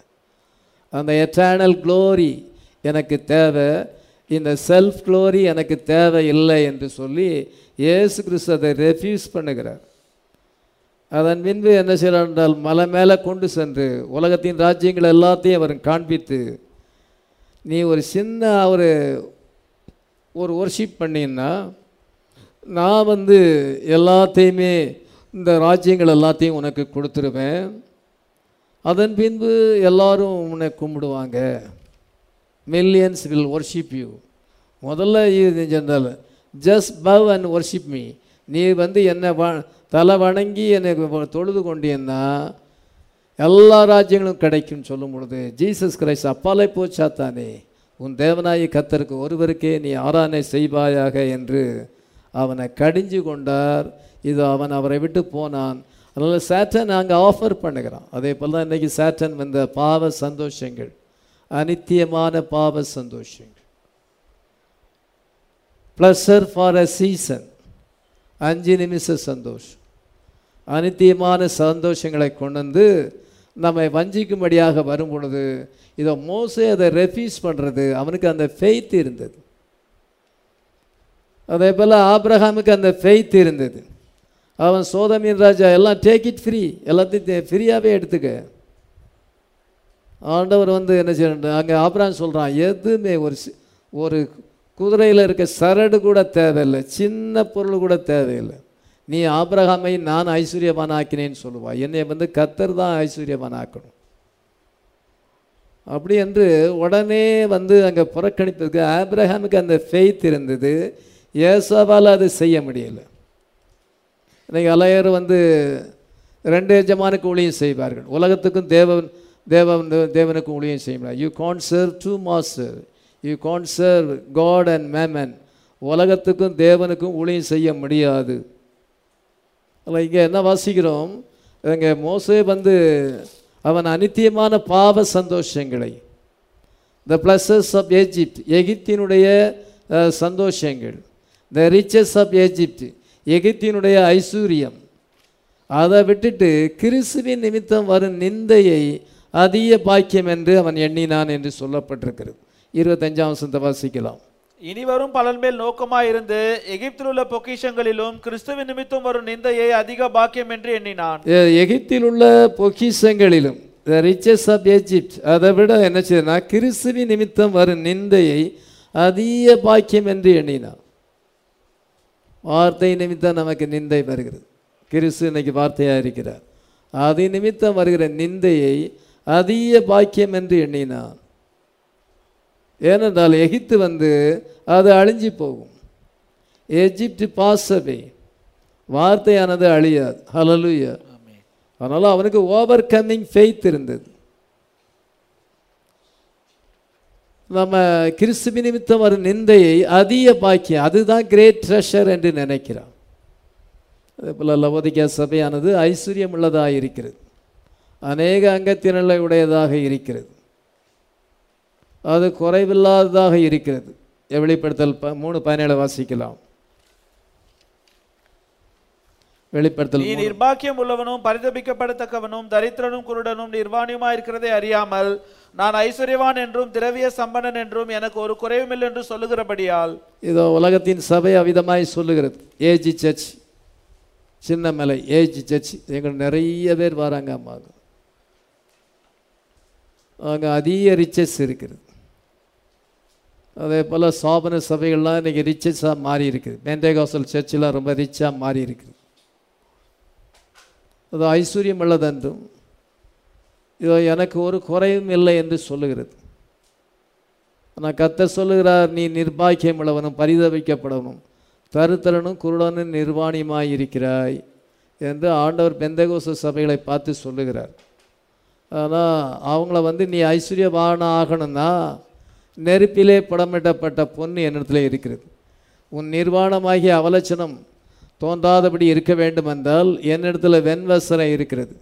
அந்த எட்டர்னல் க்ளோரி எனக்கு தேவை. இந்த செல்ஃப் க்ளோரி எனக்கு தேவை இல்லை என்று சொல்லி இயேசு கிறிஸ்து அதை ரெஃப்யூஸ் பண்ணுகிறார். அதன் பின்பு என்ன செய்யலாம் என்றால் மலை மேலே கொண்டு சென்று உலகத்தின் ராஜ்யங்கள் எல்லாத்தையும் அவர் காண்பித்து நீ ஒரு சின்ன ஒரு ஒரு ஒர்ஷிப் பண்ணினா நான் வந்து எல்லாத்தையுமே இந்த ராஜ்யங்கள் எல்லாத்தையும் உனக்கு கொடுத்துருவேன். அதன் பின்பு எல்லாரும் உன்னை கும்பிடுவாங்க. மில்லியன்ஸ் வில் ஒர்ஷிப் யூ முதல்ல இது சொன்னால் just bow and worship me நீ வந்து என்னை வ தலை வணங்கி என்னை தொழுது கொண்டீன்னா எல்லா ராஜ்யங்களும் கிடைக்கும்னு சொல்லும் பொழுது ஜீசஸ் கிரைஸ்ட் அப்பாலே போச்சா தானே உன் தேவனாயி கத்தருக்கு ஒருவருக்கே நீ ஆராதனை செய்வாயாக என்று அவனை கடிஞ்சு கொண்டார். இது அவன் அவரை விட்டு போனான். அதனால் சேட்டன் அங்கே ஆஃபர் பண்ணுகிறான். அதே போல் தான் இன்றைக்கி சேட்டன் வந்த பாவ சந்தோஷங்கள். அனித்தியமான பாவ சந்தோஷங்கள். ப்ளஸர் ஃபார் அ சீசன் அஞ்சு நிமிஷ சந்தோஷம். அனித்தியமான சந்தோஷங்களை கொண்டு வந்து நம்மை வஞ்சிக்கும்படியாக வரும் பொழுது இதை மோசே அதை ரெஃப்யூஸ் பண்ணுறது அவனுக்கு அந்த ஃபெய்த் இருந்தது. அதே போல் ஆப்ரஹாமுக்கு அந்த ஃபெய்த் இருந்தது. அவன் சோதமின் ராஜா எல்லாம் டேக் இட் ஃப்ரீ எல்லாத்தையும் ஃப்ரீயாகவே எடுத்துக்க. ஆண்டவர் வந்து என்ன செய்யணும் அங்கே ஆப்ரான் சொல்கிறான் எதுவுமே ஒரு ஒரு குதிரையில் இருக்க சரடு கூட தேவையில்லை சின்ன பொருள் கூட தேவையில்லை. நீ ஆபிரகாமை நான் ஐஸ்வர்யமான ஆக்கினேன்னு சொல்லுவாள் என்னை வந்து கத்தர் தான் ஐஸ்வர்யமான ஆக்கணும் அப்படி என்று உடனே வந்து அங்கே புறக்கணித்ததுக்கு ஆப்ரஹாமுக்கு அந்த ஃபெய்த் இருந்தது. ஏசாவால் அது செய்ய முடியலை. இன்னைக்கு அலையர் வந்து ரெண்டு எஜமானுக்கு ஊழியம் செய்வார்கள். உலகத்துக்கும் தேவன் தேவன் தேவனுக்கு ஊழியம் செய்ய முடியாது you can't serve two master you can't serve God and mammon உலகத்துக்கும் தேவனுக்கும் ஊழியம் செய்ய முடியாது. அதில் இங்கே என்ன வாசிக்கிறோம்? இங்கே மோசே வந்து அவன் அனித்தியமான பாவ சந்தோஷங்களை த ப்ளஸஸ் ஆஃப் எஜிப்ட் எகிப்தினுடைய சந்தோஷங்கள் த ரிச்சஸ் ஆஃப் எஜிப்ட் எகிப்தினுடைய ஐஸ்வர்யம். அதை விட்டுட்டு கிறிஸ்துவின் நிமித்தம் வரும் நிந்தையை அதிக பாக்கியம் என்று அவன் எண்ணினான் என்று சொல்லப்பட்டிருக்கிறது. இருபத்தஞ்சாம் வசனத்தை வாசிக்கலாம். இனி வரும் பலன் மேல் நோக்கமாயிருந்து எகிப்தில் உள்ள பொக்கிஷங்களிலும் கிறிஸ்துவின் நிமித்தம் வரும் நிந்தையை அதிக பாக்கியம் என்று எண்ணினான். எகிப்தில் உள்ள பொக்கிஷங்களிலும் ரிச்சஸ் ஆஃப் எஜிப்ட் அதை விட என்ன செய்யனா கிறிஸ்துவின் நிமித்தம் வரும் நிந்தையை அதிக பாக்கியம் என்று எண்ணினான். வார்த்தை நிமித்தம் நமக்கு நிந்தை வருகிறது. கிறிஸ்து இன்னைக்கு வார்த்தையாக இருக்கிறார். அது நிமித்தம் வருகிற நிந்தையை அதிக பாக்கியம் என்று எண்ணினான். ஏனென்றால் எகிப்து வந்து அது அழிஞ்சு போகும். எஜிப்ட் பாசவே வார்த்தையானது அழியாது. ஹalleluya அதனால் அவனுக்கு ஓவர் கம்மிங் ஃபெய்த் இருந்தது. நம்ம கிறிஸ்துவ நிமித்தம் வரும் நிந்தையை அதிக பாக்கியம் அதுதான் கிரேட் ட்ரெஷர் என்று நினைக்கிறான். அதே போல் லவோதிகா சபையானது ஐஸ்வர்யம் உள்ளதாக இருக்கிறது அநேக அங்கத்தினலை உடையதாக இருக்கிறது. அது குறைவில்லாததாக இருக்கிறது. வெளிப்படுத்தல் ப- மூணு பதினேழு வாசிக்கலாம். வெளிப்படுத்தல் நீ. நிர்பாக்கியம் உள்ளவனும் பரிதபிக்கப்படத்தக்கவனும் தரித்திரனும் குருடனும் நிர்வாணியுமா இருக்கிறதை அறியாமல் நான் ஐஸ்வர்யவான் என்றும் திரவிய சம்பன்னன் என்றும் எனக்கு ஒரு குறைவுமில்லை என்று சொல்லுகிறபடியால். இதோ உலகத்தின் சபை அவிதமாய் சொல்லுகிறது. AG church Chinnamalai AG church எங்கள் நிறைய பேர் வராங்க அம்மா அங்கே அதிக ரிச்சஸ் இருக்குது. அதே போல் சோபன சபைகள்லாம் இன்றைக்கி ரிச்சஸாக மாறி இருக்குது. மேண்டேகாசல் சர்ச்செலாம் ரொம்ப ரிச்சாக மாறி இருக்குது. அது ஐஸ்வர்யம் உள்ளதென்றும் இதோ எனக்கு ஒரு குறையும் இல்லை என்று சொல்லுகிறது. ஆனால் கத்த சொல்லுகிறார் நீ நிர்பாக்கியம் உள்ளவனும் பரிதவிக்கப்படவனும் தருத்தரனும் குருடனும் நிர்வாணியுமாய் இருக்கிறாய் என்று ஆண்டவர் பெந்தகோச சபைகளை பார்த்து சொல்லுகிறார். ஆனால் அவங்கள வந்து நீ ஐஸ்வர்யவான ஆகணும்னா நெருப்பிலே படமிடப்பட்ட பொண்ணு என்னிடத்துல இருக்கிறது. உன் நிர்வாணமாகிய அவலட்சணம் தோன்றாதபடி இருக்க வேண்டுமென்றால் என்னிடத்துல வெண்வசரம் இருக்கிறது.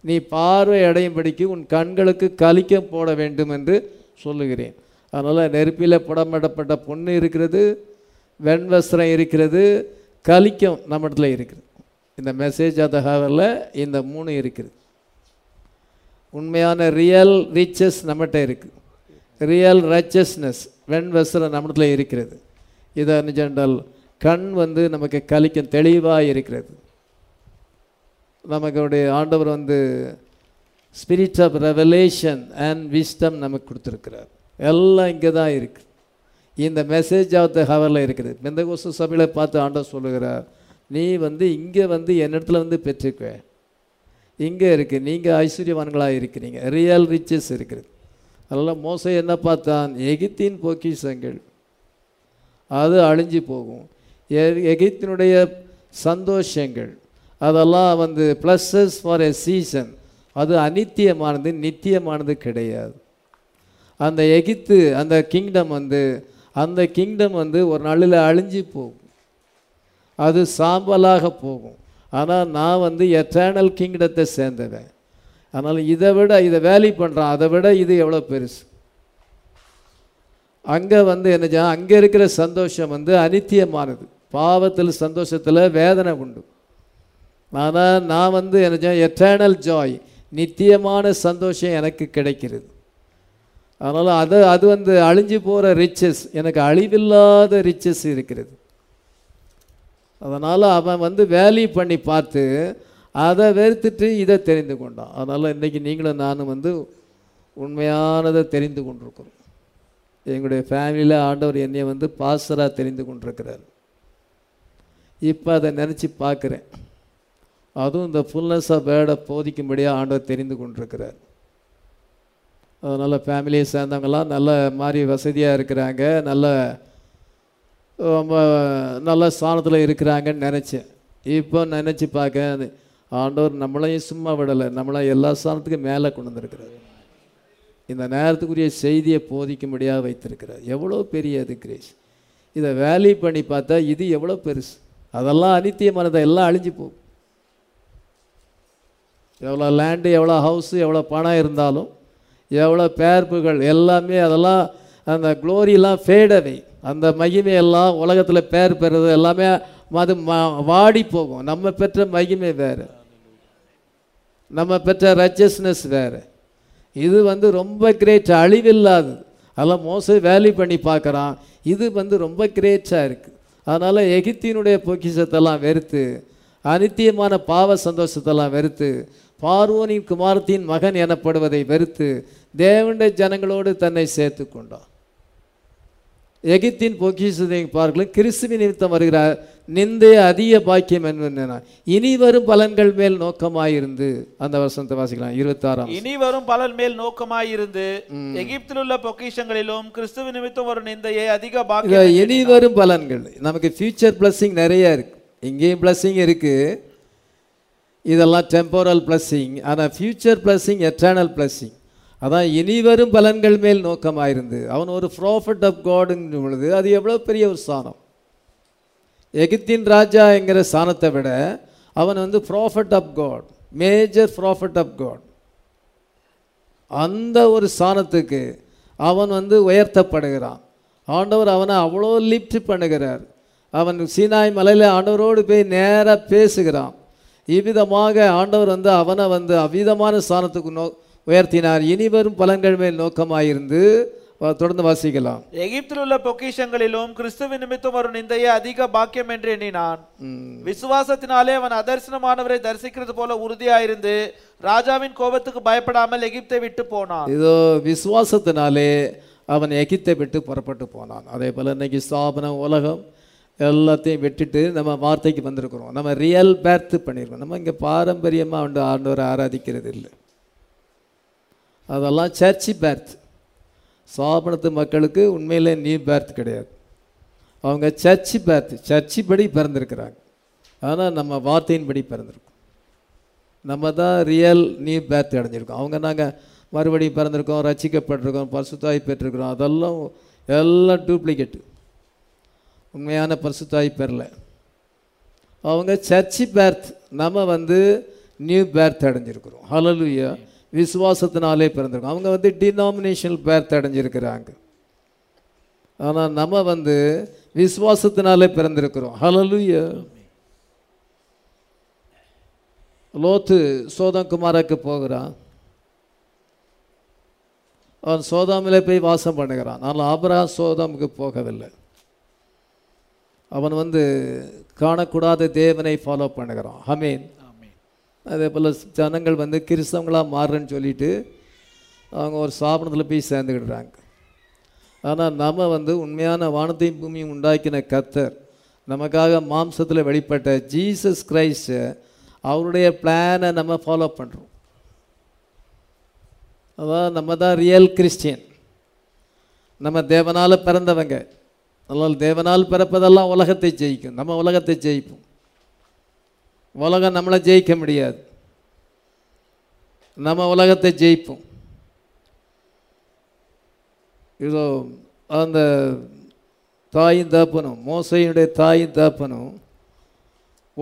நீ பார்வை அடையும்படிக்கு உன் கண்களுக்கு கலிக்கம் போட வேண்டும் என்று சொல்லுகிறேன். அதனால் நெருப்பில் புடமிடப்பட்ட பொண்ணு இருக்கிறது வெண்வஸ்திரம் இருக்கிறது கலிக்கம் நம்ம இடத்துல இருக்குது இந்த மெசேஜ் அதகாவில் இந்த மூணு இருக்குது. உண்மையான ரியல் ரிச்சஸ் நம்மகிட்ட இருக்குது ரியல் ரச்சஸ்னஸ் வெண்வஸ்திரம் நம்ம இடத்துல இருக்கிறது. இதை நிஜென்றால் கண் வந்து நமக்கு கலிக்க தெளிவாக இருக்கிறது. நமக்கு ஆண்டவர் வந்து spirit of revelation and wisdom நமக்கு கொடுத்துருக்கிறார். எல்லாம் இங்கே தான் இருக்குது இந்த மெசேஜ் ஆஃப் த ஹவரில் இருக்குது. மெந்த கோசு சபையில் பார்த்து ஆண்டவர் சொல்லுகிறார் நீ வந்து இங்கே வந்து என்னிடத்துல வந்து பெற்றுக்குவ இங்கே இருக்குது நீங்கள் ஐஸ்வர்யவான்களாக இருக்கிறீங்க. ரியல் ரிச்சஸ் இருக்கிறது அதனால் மோசை என்ன பார்த்தான்? எகிப்தின் பொக்கிஷங்கள். அது அழிஞ்சு போகும். எ- எகிப்தினுடைய சந்தோஷங்கள். அதெல்லாம் வந்து ப்ளஸ்ஸஸ் ஃபார் எ சீசன் அது அனித்தியமானது நித்தியமானது கிடையாது. அந்த எகிப்து அந்த கிங்டம் வந்து அந்த கிங்டம் வந்து ஒரு நாளில் அழிஞ்சு போகும். அது சாம்பலாக போகும். ஆனால் நான் வந்து எட்டர்னல் கிங்டத்தை சேர்ந்தவன். அதனால் இதை விட இதை வேலி பண்ணுறான் அதை விட இது எவ்வளோ பெருசு. அங்கே வந்து என்ன அங்கே இருக்கிற சந்தோஷம் வந்து அனித்தியமானது பாவத்தில் சந்தோஷத்தில் வேதனை உண்டு. ஆனால் நான் வந்து என்ன எட்டர்னல் ஜாய் நித்தியமான சந்தோஷம் எனக்கு கிடைக்கிறது. அதனால் அது அது வந்து அழிஞ்சு போகிற ரிச்சஸ் எனக்கு அழிவில்லாத ரிச்சஸ் இருக்கிறது. அதனால் அவன் வந்து வேல்யூ பண்ணி பார்த்து அதை வெறுத்துட்டு இதை தெரிந்து கொண்டான். அதனால் இன்றைக்கி நீங்களும் நானும் வந்து உண்மையானதை தெரிந்து கொண்டிருக்கிறோம். எங்களுடைய ஃபேமிலியில் ஆண்டவர் என்னை வந்து பாஸ்டராக தெரிந்து கொண்டிருக்கிறார். இப்போ அதை நினச்சி பார்க்குறேன். அதுவும் இந்த ஃபுல்னஸ் ஆஃப் வேர்டை போதிக்கும்படியாக ஆண்டவர் தெரிந்து கொண்டிருக்கிறார். அதனால் ஃபேமிலியை சேர்ந்தவங்களாம் நல்ல மாதிரி வசதியாக இருக்கிறாங்க. நல்ல நல்ல ஸ்தானத்தில் இருக்கிறாங்கன்னு நினச்சேன். இப்போ நினச்சி பார்க்க ஆண்டவர் நம்மளையும் சும்மா விடலை. நம்மளை எல்லா ஸ்தானத்துக்கும் மேலே கொண்டு வந்திருக்கிறார். இந்த நேரத்துக்குரிய செய்தியை போதிக்கும்படியாக வைத்திருக்கிறார். எவ்வளோ பெரிய அது கிரேஸ். இதை வேல்யூ பண்ணி பார்த்தா இது எவ்வளோ பெருசு. அதெல்லாம் அனித்தியமானதை எல்லாம் அழிஞ்சு போகும். எவ்வளோ லேண்டு எவ்வளோ ஹவுஸு எவ்வளோ பணம் இருந்தாலும் எவ்வளோ பேர்ப்புகள் எல்லாமே அதெல்லாம் அந்த க்ளோரியெலாம் ஃபேடவை அந்த மகிமையெல்லாம் உலகத்தில் பேர் பெறுறது எல்லாமே அது வாடி போகும். நம்ம பெற்ற மகிமை வேறு. நம்ம பெற்ற ரச்சஸ்னஸ் வேறு. இது வந்து ரொம்ப கிரேட் அழிவில்லாதது அதெல்லாம் மோஸ்ட்லி வேல்யூ பண்ணி பார்க்குறான். இது வந்து ரொம்ப கிரேட்டாக இருக்குது அதனால் எகிப்தினுடைய பொக்கிஷத்தெல்லாம் வெறுத்து அனித்தியமான பாவ சந்தோஷத்தெல்லாம் வெறுத்து பார்வோனின் குமாரத்தின் மகன் எனப்படுவதை வெறுத்து தேவனுடைய ஜனங்களோடு தன்னை சேர்த்து கொண்டான் எகிப்தின் பொக்கிஷத்தை பார்க்கலாம் கிறிஸ்துவின் நிமித்தம் வருகிறார் நிந்தைய அதிக பாக்கியம் என்ன இனி வரும் பலன்கள் மேல் நோக்கமாயிருந்து அந்த வருஷத்தை வாசிக்கலாம். இருபத்தாறாம் இனி வரும் பலன் மேல் நோக்கமாயிருந்து எகிப்தில் உள்ள பொக்கிஷங்களிலும் கிறிஸ்துவ நிமித்தம் ஒரு நிந்தையை அதிக பாக்கியம் இனி வரும் பலன்கள். நமக்கு ஃபியூச்சர் blessing நிறைய இருக்கு. இங்கேயும் blessing இருக்கு. இதெல்லாம் டெம்போரல் blessing. ஆனால் ஃபியூச்சர் blessing எட்டர்னல் blessing. அதான் இனிவரும் பலன்கள் மேல் நோக்கமாயிருந்து. அவன் ஒரு ப்ராஃபிட் ஆஃப் காடுங்கிற பொழுது அது எவ்வளோ பெரிய ஒரு ஸ்தானம். எகிப்தின் ராஜா என்கிற ஸ்தானத்தை விட அவன் வந்து prophet of God major prophet of God அந்த ஒரு ஸ்தானத்துக்கு அவன் வந்து உயர்த்தப்படுகிறான். ஆண்டவர் அவனை அவ்வளோ லிப்ட் பண்ணுகிறார். அவன் சீனாய் மலையில் ஆண்டவரோடு போய் நேராக பேசுகிறான். இவ்விதமாக ஆண்டவர் வந்து அவனை வந்து அவ்விதமான ஸ்தானத்துக்கு நோ உயர்த்தினார். இனி வரும் பலன்கள் மேல் நோக்கமாயிருந்து தொடர்ந்து வாசிக்கலாம். எகிப்தில் உள்ள பொக்கிஷங்களிலும் கிறிஸ்துவ நிமித்தம் ஒரு நிந்தையை அதிக பாக்கியம் என்று எண்ணினான். விசுவாசத்தினாலே அவன் அதர்சனமானவரை தரிசிக்கிறது போல உறுதியாயிருந்து ராஜாவின் கோபத்துக்கு பயப்படாமல் எகிப்தை விட்டு போனான். இதோ விசுவாசத்தினாலே அவன் எகிப்தை விட்டு புறப்பட்டு போனான். அதே போல் இன்னைக்கு ஸ்தாபனம் உலகம் எல்லாத்தையும் விட்டுட்டு நம்ம வார்த்தைக்கு வந்திருக்கிறோம். நம்ம ரியல் பேர்த்து பண்ணியிருக்கோம் நம்ம இங்கே பாரம்பரியமாக ஆண்டவரை ஆராதிக்கிறது இல்லை அதெல்லாம் சர்ச்சி பேர்த். சாபனத்து மக்களுக்கு உண்மையிலே நியூ பேர்த் கிடையாது. அவங்க சர்ச்சி பேர்த் சர்ச்சி படி பிறந்திருக்கிறாங்க. ஆனால் நம்ம வார்த்தையின்படி பிறந்திருக்கோம். நம்ம தான் ரியல் நியூ பேர்த் அடைஞ்சிருக்கோம். அவங்க நாங்கள் மறுபடியும் பிறந்திருக்கோம் ரசிக்கப்பட்டிருக்கோம் பரிசுத்தாய் பெற்றிருக்கிறோம். அதெல்லாம் எல்லாம் டூப்ளிகேட்டு உண்மையான பரிசுத்தாய் பெறல. அவங்க சர்ச்சி பேர்த் நம்ம வந்து நியூ பேர்த் அடைஞ்சிருக்கிறோம். ஹலலுயா விசுவாசத்தினாலே பிறந்திருக்கும். அவங்க வந்து டினாமினேஷனல் பேர்த் அடைஞ்சிருக்கிறாங்க. ஆனால் நம்ம வந்து விசுவாசத்தினாலே பிறந்திருக்கிறோம். ஹலலுய லோத்து சோதம் குமாரக்கு போகிறான். அவன் சோதாமிலே போய் வாசம் பண்ணுகிறான். ஆனால் ஆபிரகாம் சோதாமுக்கு போகவில்லை. அவன் வந்து காணக்கூடாத தேவனை ஃபாலோ பண்ணுகிறான். ஹமீன் அதே போல் ஜனங்கள் வந்து கிறிஸ்தவங்களாக மாறுறேன்னு சொல்லிட்டு அவங்க ஒரு ஸ்தாபனத்தில் போய் சேர்ந்துக்கிடுறாங்க ஆனால் நம்ம வந்து உண்மையான வானத்தையும் பூமியும் உண்டாக்கின கத்தர் நமக்காக மாம்சத்தில் வெளிப்பட்ட ஜீசஸ் கிரைஸ்ட் அவருடைய பிளானை நம்ம ஃபாலோ பண்ணுறோம் அதான் நம்ம தான் ரியல் கிறிஸ்டியன் நம்ம தேவனால் பிறந்தவங்க. அதனால் தேவனால் பிறப்பதெல்லாம் உலகத்தை ஜெயிக்கும். நம்ம உலகத்தை ஜெயிப்போம். உலகம் நம்மளை ஜெயிக்க முடியாது. நம்ம உலகத்தை ஜெயிப்போம். இதோ அந்த தாயும் தாப்பனும் மோசையினுடைய தாயும் தாப்பனும்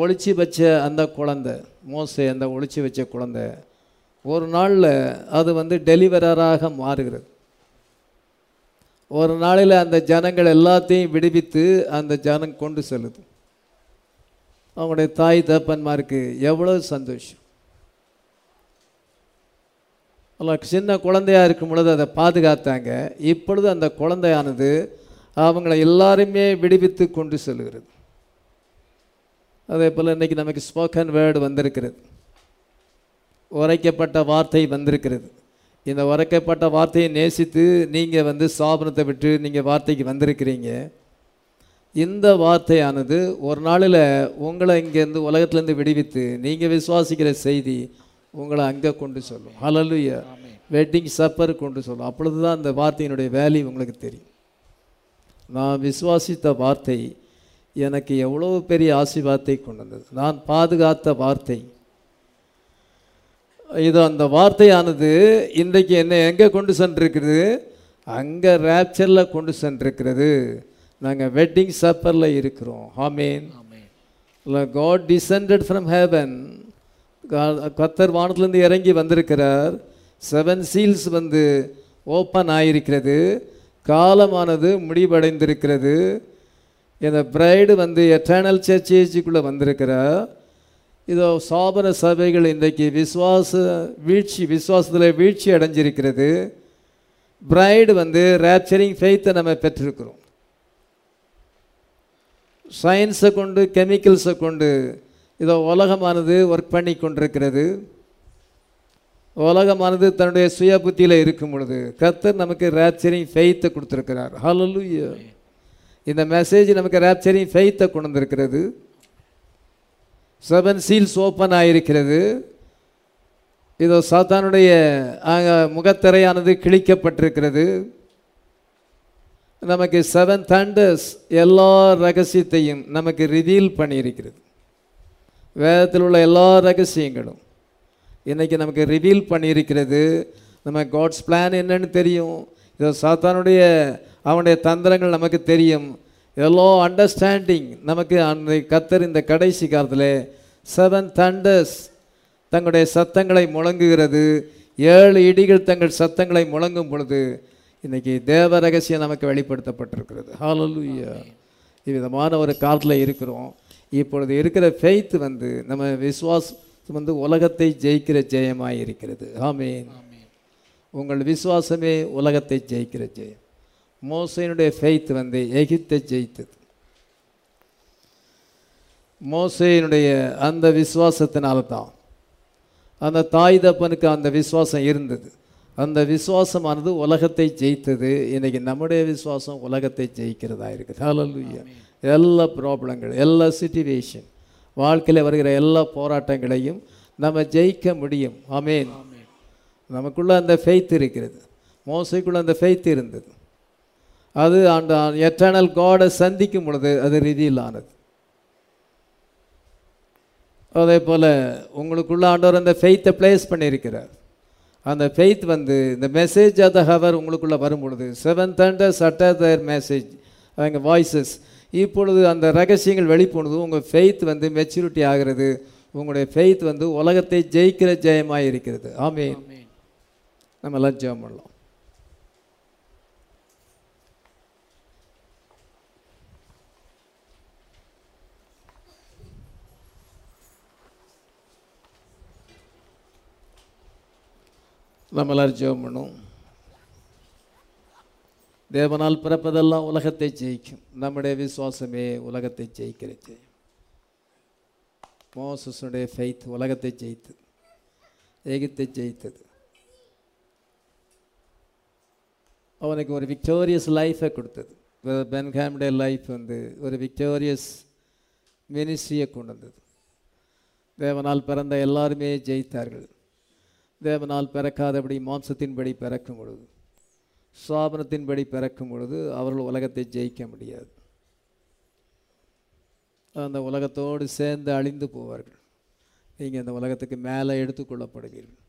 ஒழிச்சு வச்ச அந்த குழந்தை மோசை அந்த ஒழிச்சு வச்ச குழந்தை ஒரு நாளில் அது வந்து டெலிவரராக மாறுகிறது. ஒரு நாளில் அந்த ஜனங்கள் எல்லாத்தையும் விடுவித்து அந்த ஜனம் கொண்டு செல்லுது. அவங்களுடைய தாய் தப்பன்மாருக்கு எவ்வளோ சந்தோஷம். அல்ல சின்ன குழந்தையா இருக்கும் பொழுது அதை பாதுகாத்தாங்க. இப்பொழுது அந்த குழந்தையானது அவங்கள எல்லாருமே விடுவித்து கொண்டு செல்கிறது. அதே போல் இன்னைக்கு நமக்கு ஸ்போக்கன் வேர்டு வந்திருக்கிறது. உரைக்கப்பட்ட வார்த்தை வந்திருக்கிறது. இந்த உரைக்கப்பட்ட வார்த்தையை நேசித்து நீங்கள் வந்து ஸ்தாபனத்தை விட்டு நீங்கள் வார்த்தைக்கு வந்திருக்கிறீங்க. இந்த வார்த்தையானது ஒரு நாளில் உங்களை இங்கேருந்து உலகத்துலேருந்து விடுவித்து நீங்கள் விசுவாசிக்கிற செய்தி உங்களை அங்கே கொண்டு சொல்லும். ஹalleluya வெட்டிங் சப்பர் கொண்டு சொல்லும். அப்பொழுது தான் அந்த வார்த்தையினுடைய வேல்யூ உங்களுக்கு தெரியும். நான் விசுவாசித்த வார்த்தை எனக்கு எவ்வளோ பெரிய ஆசீர்வாதத்தை கொண்டு வந்தது. நான் பாதுகாத்த வார்த்தை. இது அந்த வார்த்தையானது இன்றைக்கு என்னை எங்கே கொண்டு சென்றிருக்கிறது? அங்கே ரேப்சரில் கொண்டு சென்றிருக்கிறது. நாங்கள் வெட்டிங் சப்பரில் இருக்கிறோம். Amen amen God descended from heaven கத்தர் வானத்திலிருந்து இறங்கி வந்திருக்கிறார். செவன் சீல்ஸ் வந்து ஓப்பன் ஆயிருக்கிறது. காலமானது முடிவடைந்திருக்கிறது. இந்த பிரைடு வந்து எட்டர்னல் சர்ச் ஏஜுக்குள்ளே வந்திருக்கிறார். இதோ சாபன சபைகள் இன்றைக்கு விசுவாச வீழ்ச்சி விசுவாசத்தில் வீழ்ச்சி அடைஞ்சிருக்கிறது. பிரைடு வந்து ரேப்சரிங் ஃபெய்த்தை நம்ம பெற்றிருக்கிறோம். சயின்ஸை கொண்டு கெமிக்கல்ஸை கொண்டு இதோ உலகமானது ஒர்க் பண்ணி கொண்டிருக்கிறது. உலகமானது தன்னுடைய சுய புத்தியில் இருக்கும் பொழுது கர்த்தர் நமக்கு ரேப்சரிங் ஃபெய்த்தை கொடுத்துருக்கிறார். ஹalleluya இந்த மெசேஜ் நமக்கு ரேப்சரிங் ஃபெய்த்தை கொண்டு வந்திருக்கிறது. செவன் சீல்ஸ் ஓப்பன் ஆகிருக்கிறது இதோ சாத்தானுடைய முகத்திரையானது கிழிக்கப்பட்டிருக்கிறது. நமக்கு செவன் தண்டர்ஸ் எல்லா ரகசியத்தையும் நமக்கு ரிவீல் பண்ணியிருக்கிறது. வேதத்தில் உள்ள எல்லா ரகசியங்களும் இன்றைக்கி நமக்கு ரிவீல் பண்ணியிருக்கிறது. நம்ம காட்ஸ் பிளான் என்னன்னு தெரியும். இதோ சாத்தானுடைய அவனுடைய தந்திரங்கள் நமக்கு தெரியும். எல்லோ அண்டர்ஸ்டாண்டிங் நமக்கு அந்த கத்தர் இந்த கடைசி காலத்தில் செவன் தண்டர்ஸ் தங்களுடைய சத்தங்களை முழங்குகிறது. ஏழு இடிகள் தங்கள் சத்தங்களை முழங்கும் பொழுது இன்னைக்கு தேவ ரகசியம் நமக்கு வெளிப்படுத்தப்பட்டிருக்கிறது. ஹalleluya இவ்விதமான ஒரு காலத்தில் இருக்கிறோம். இப்பொழுது இருக்கிற ஃபெய்த் வந்து நம்ம விசுவாசம் வந்து உலகத்தை ஜெயிக்கிற ஜெயமாய் இருக்கிறது. ஆமென். உங்கள் விசுவாசமே உலகத்தை ஜெயிக்கிற ஜெயம். மோசையினுடைய ஃபெய்த் வந்து எகிப்தை ஜெயித்தது. மோசையினுடைய அந்த விசுவாசத்தினால தான் அந்த தாய் தப்பனுக்கு அந்த விசுவாசம் இருந்தது. அந்த விசுவாசமானது உலகத்தை ஜெயித்தது. இன்னைக்கு நம்முடைய விசுவாசம் உலகத்தை ஜெயிக்கிறதா இருக்குது. எல்லா ப்ராப்ளங்கள் எல்லா சிச்சுவேஷன் வாழ்க்கையில் வருகிற எல்லா போராட்டங்களையும் நம்ம ஜெயிக்க முடியும். ஆமென் நமக்குள்ள அந்த ஃபெய்த் இருக்கிறது. மோசைக்குள்ள அந்த ஃபெய்த் இருந்தது. அது அந்த எட்டர்னல் காடை சந்திக்கும் பொழுது அது ரிவீல் ஆனது அதே போல் உங்களுக்குள்ள ஆண்டவர் அந்த ஃபெய்த்தை ப்ளேஸ் பண்ணியிருக்கிறார். அந்த ஃபெய்த் வந்து இந்த மெசேஜ் ஆஃப் த ஹவர் உங்களுக்குள்ளே வரும் பொழுது seven thunders utter their message அவங்க வாய்ஸஸ் இப்பொழுது அந்த ரகசியங்கள் வெளிப்போனது உங்கள் ஃபெய்த் வந்து மெச்சூரிட்டி ஆகிறது. உங்களுடைய ஃபெய்த் வந்து உலகத்தை ஜெயிக்கிற ஜெயமாக இருக்கிறது. ஆமே நம்ம எல்லாம் ஜெபம் பண்ணலாம். நம்ம எல்லாரும் ஜெபம் பண்ணுவோம். தேவனால் பிறப்பதெல்லாம் உலகத்தை ஜெயிக்கும். நம்முடைய விசுவாசமே உலகத்தை ஜெயிக்கிறது. மோசஸுடைய ஃபைத் உலகத்தை ஜெயித்தது ஏகத்தை ஜெயித்தது. அவனுக்கு ஒரு விக்டோரியஸ் லைஃபை கொடுத்தது. பென்ஹாமுடைய லைஃப் வந்து ஒரு விக்டோரியஸ் மினிஸ்ட்ரியை கொண்டு வந்தது. தேவனால் பிறந்த எல்லாருமே ஜெயித்தார்கள். தேவனால் பிறக்காதபடி மாம்சத்தின்படி பிறக்கும் பொழுது சாபனத்தின்படி பிறக்கும் பொழுது அவர்கள் உலகத்தை ஜெயிக்க முடியாது. அந்த உலகத்தோடு சேர்ந்து அழிந்து போவார்கள். நீங்கள் அந்த உலகத்துக்கு மேலே எடுத்துக்கொள்ளப்படுவீர்கள்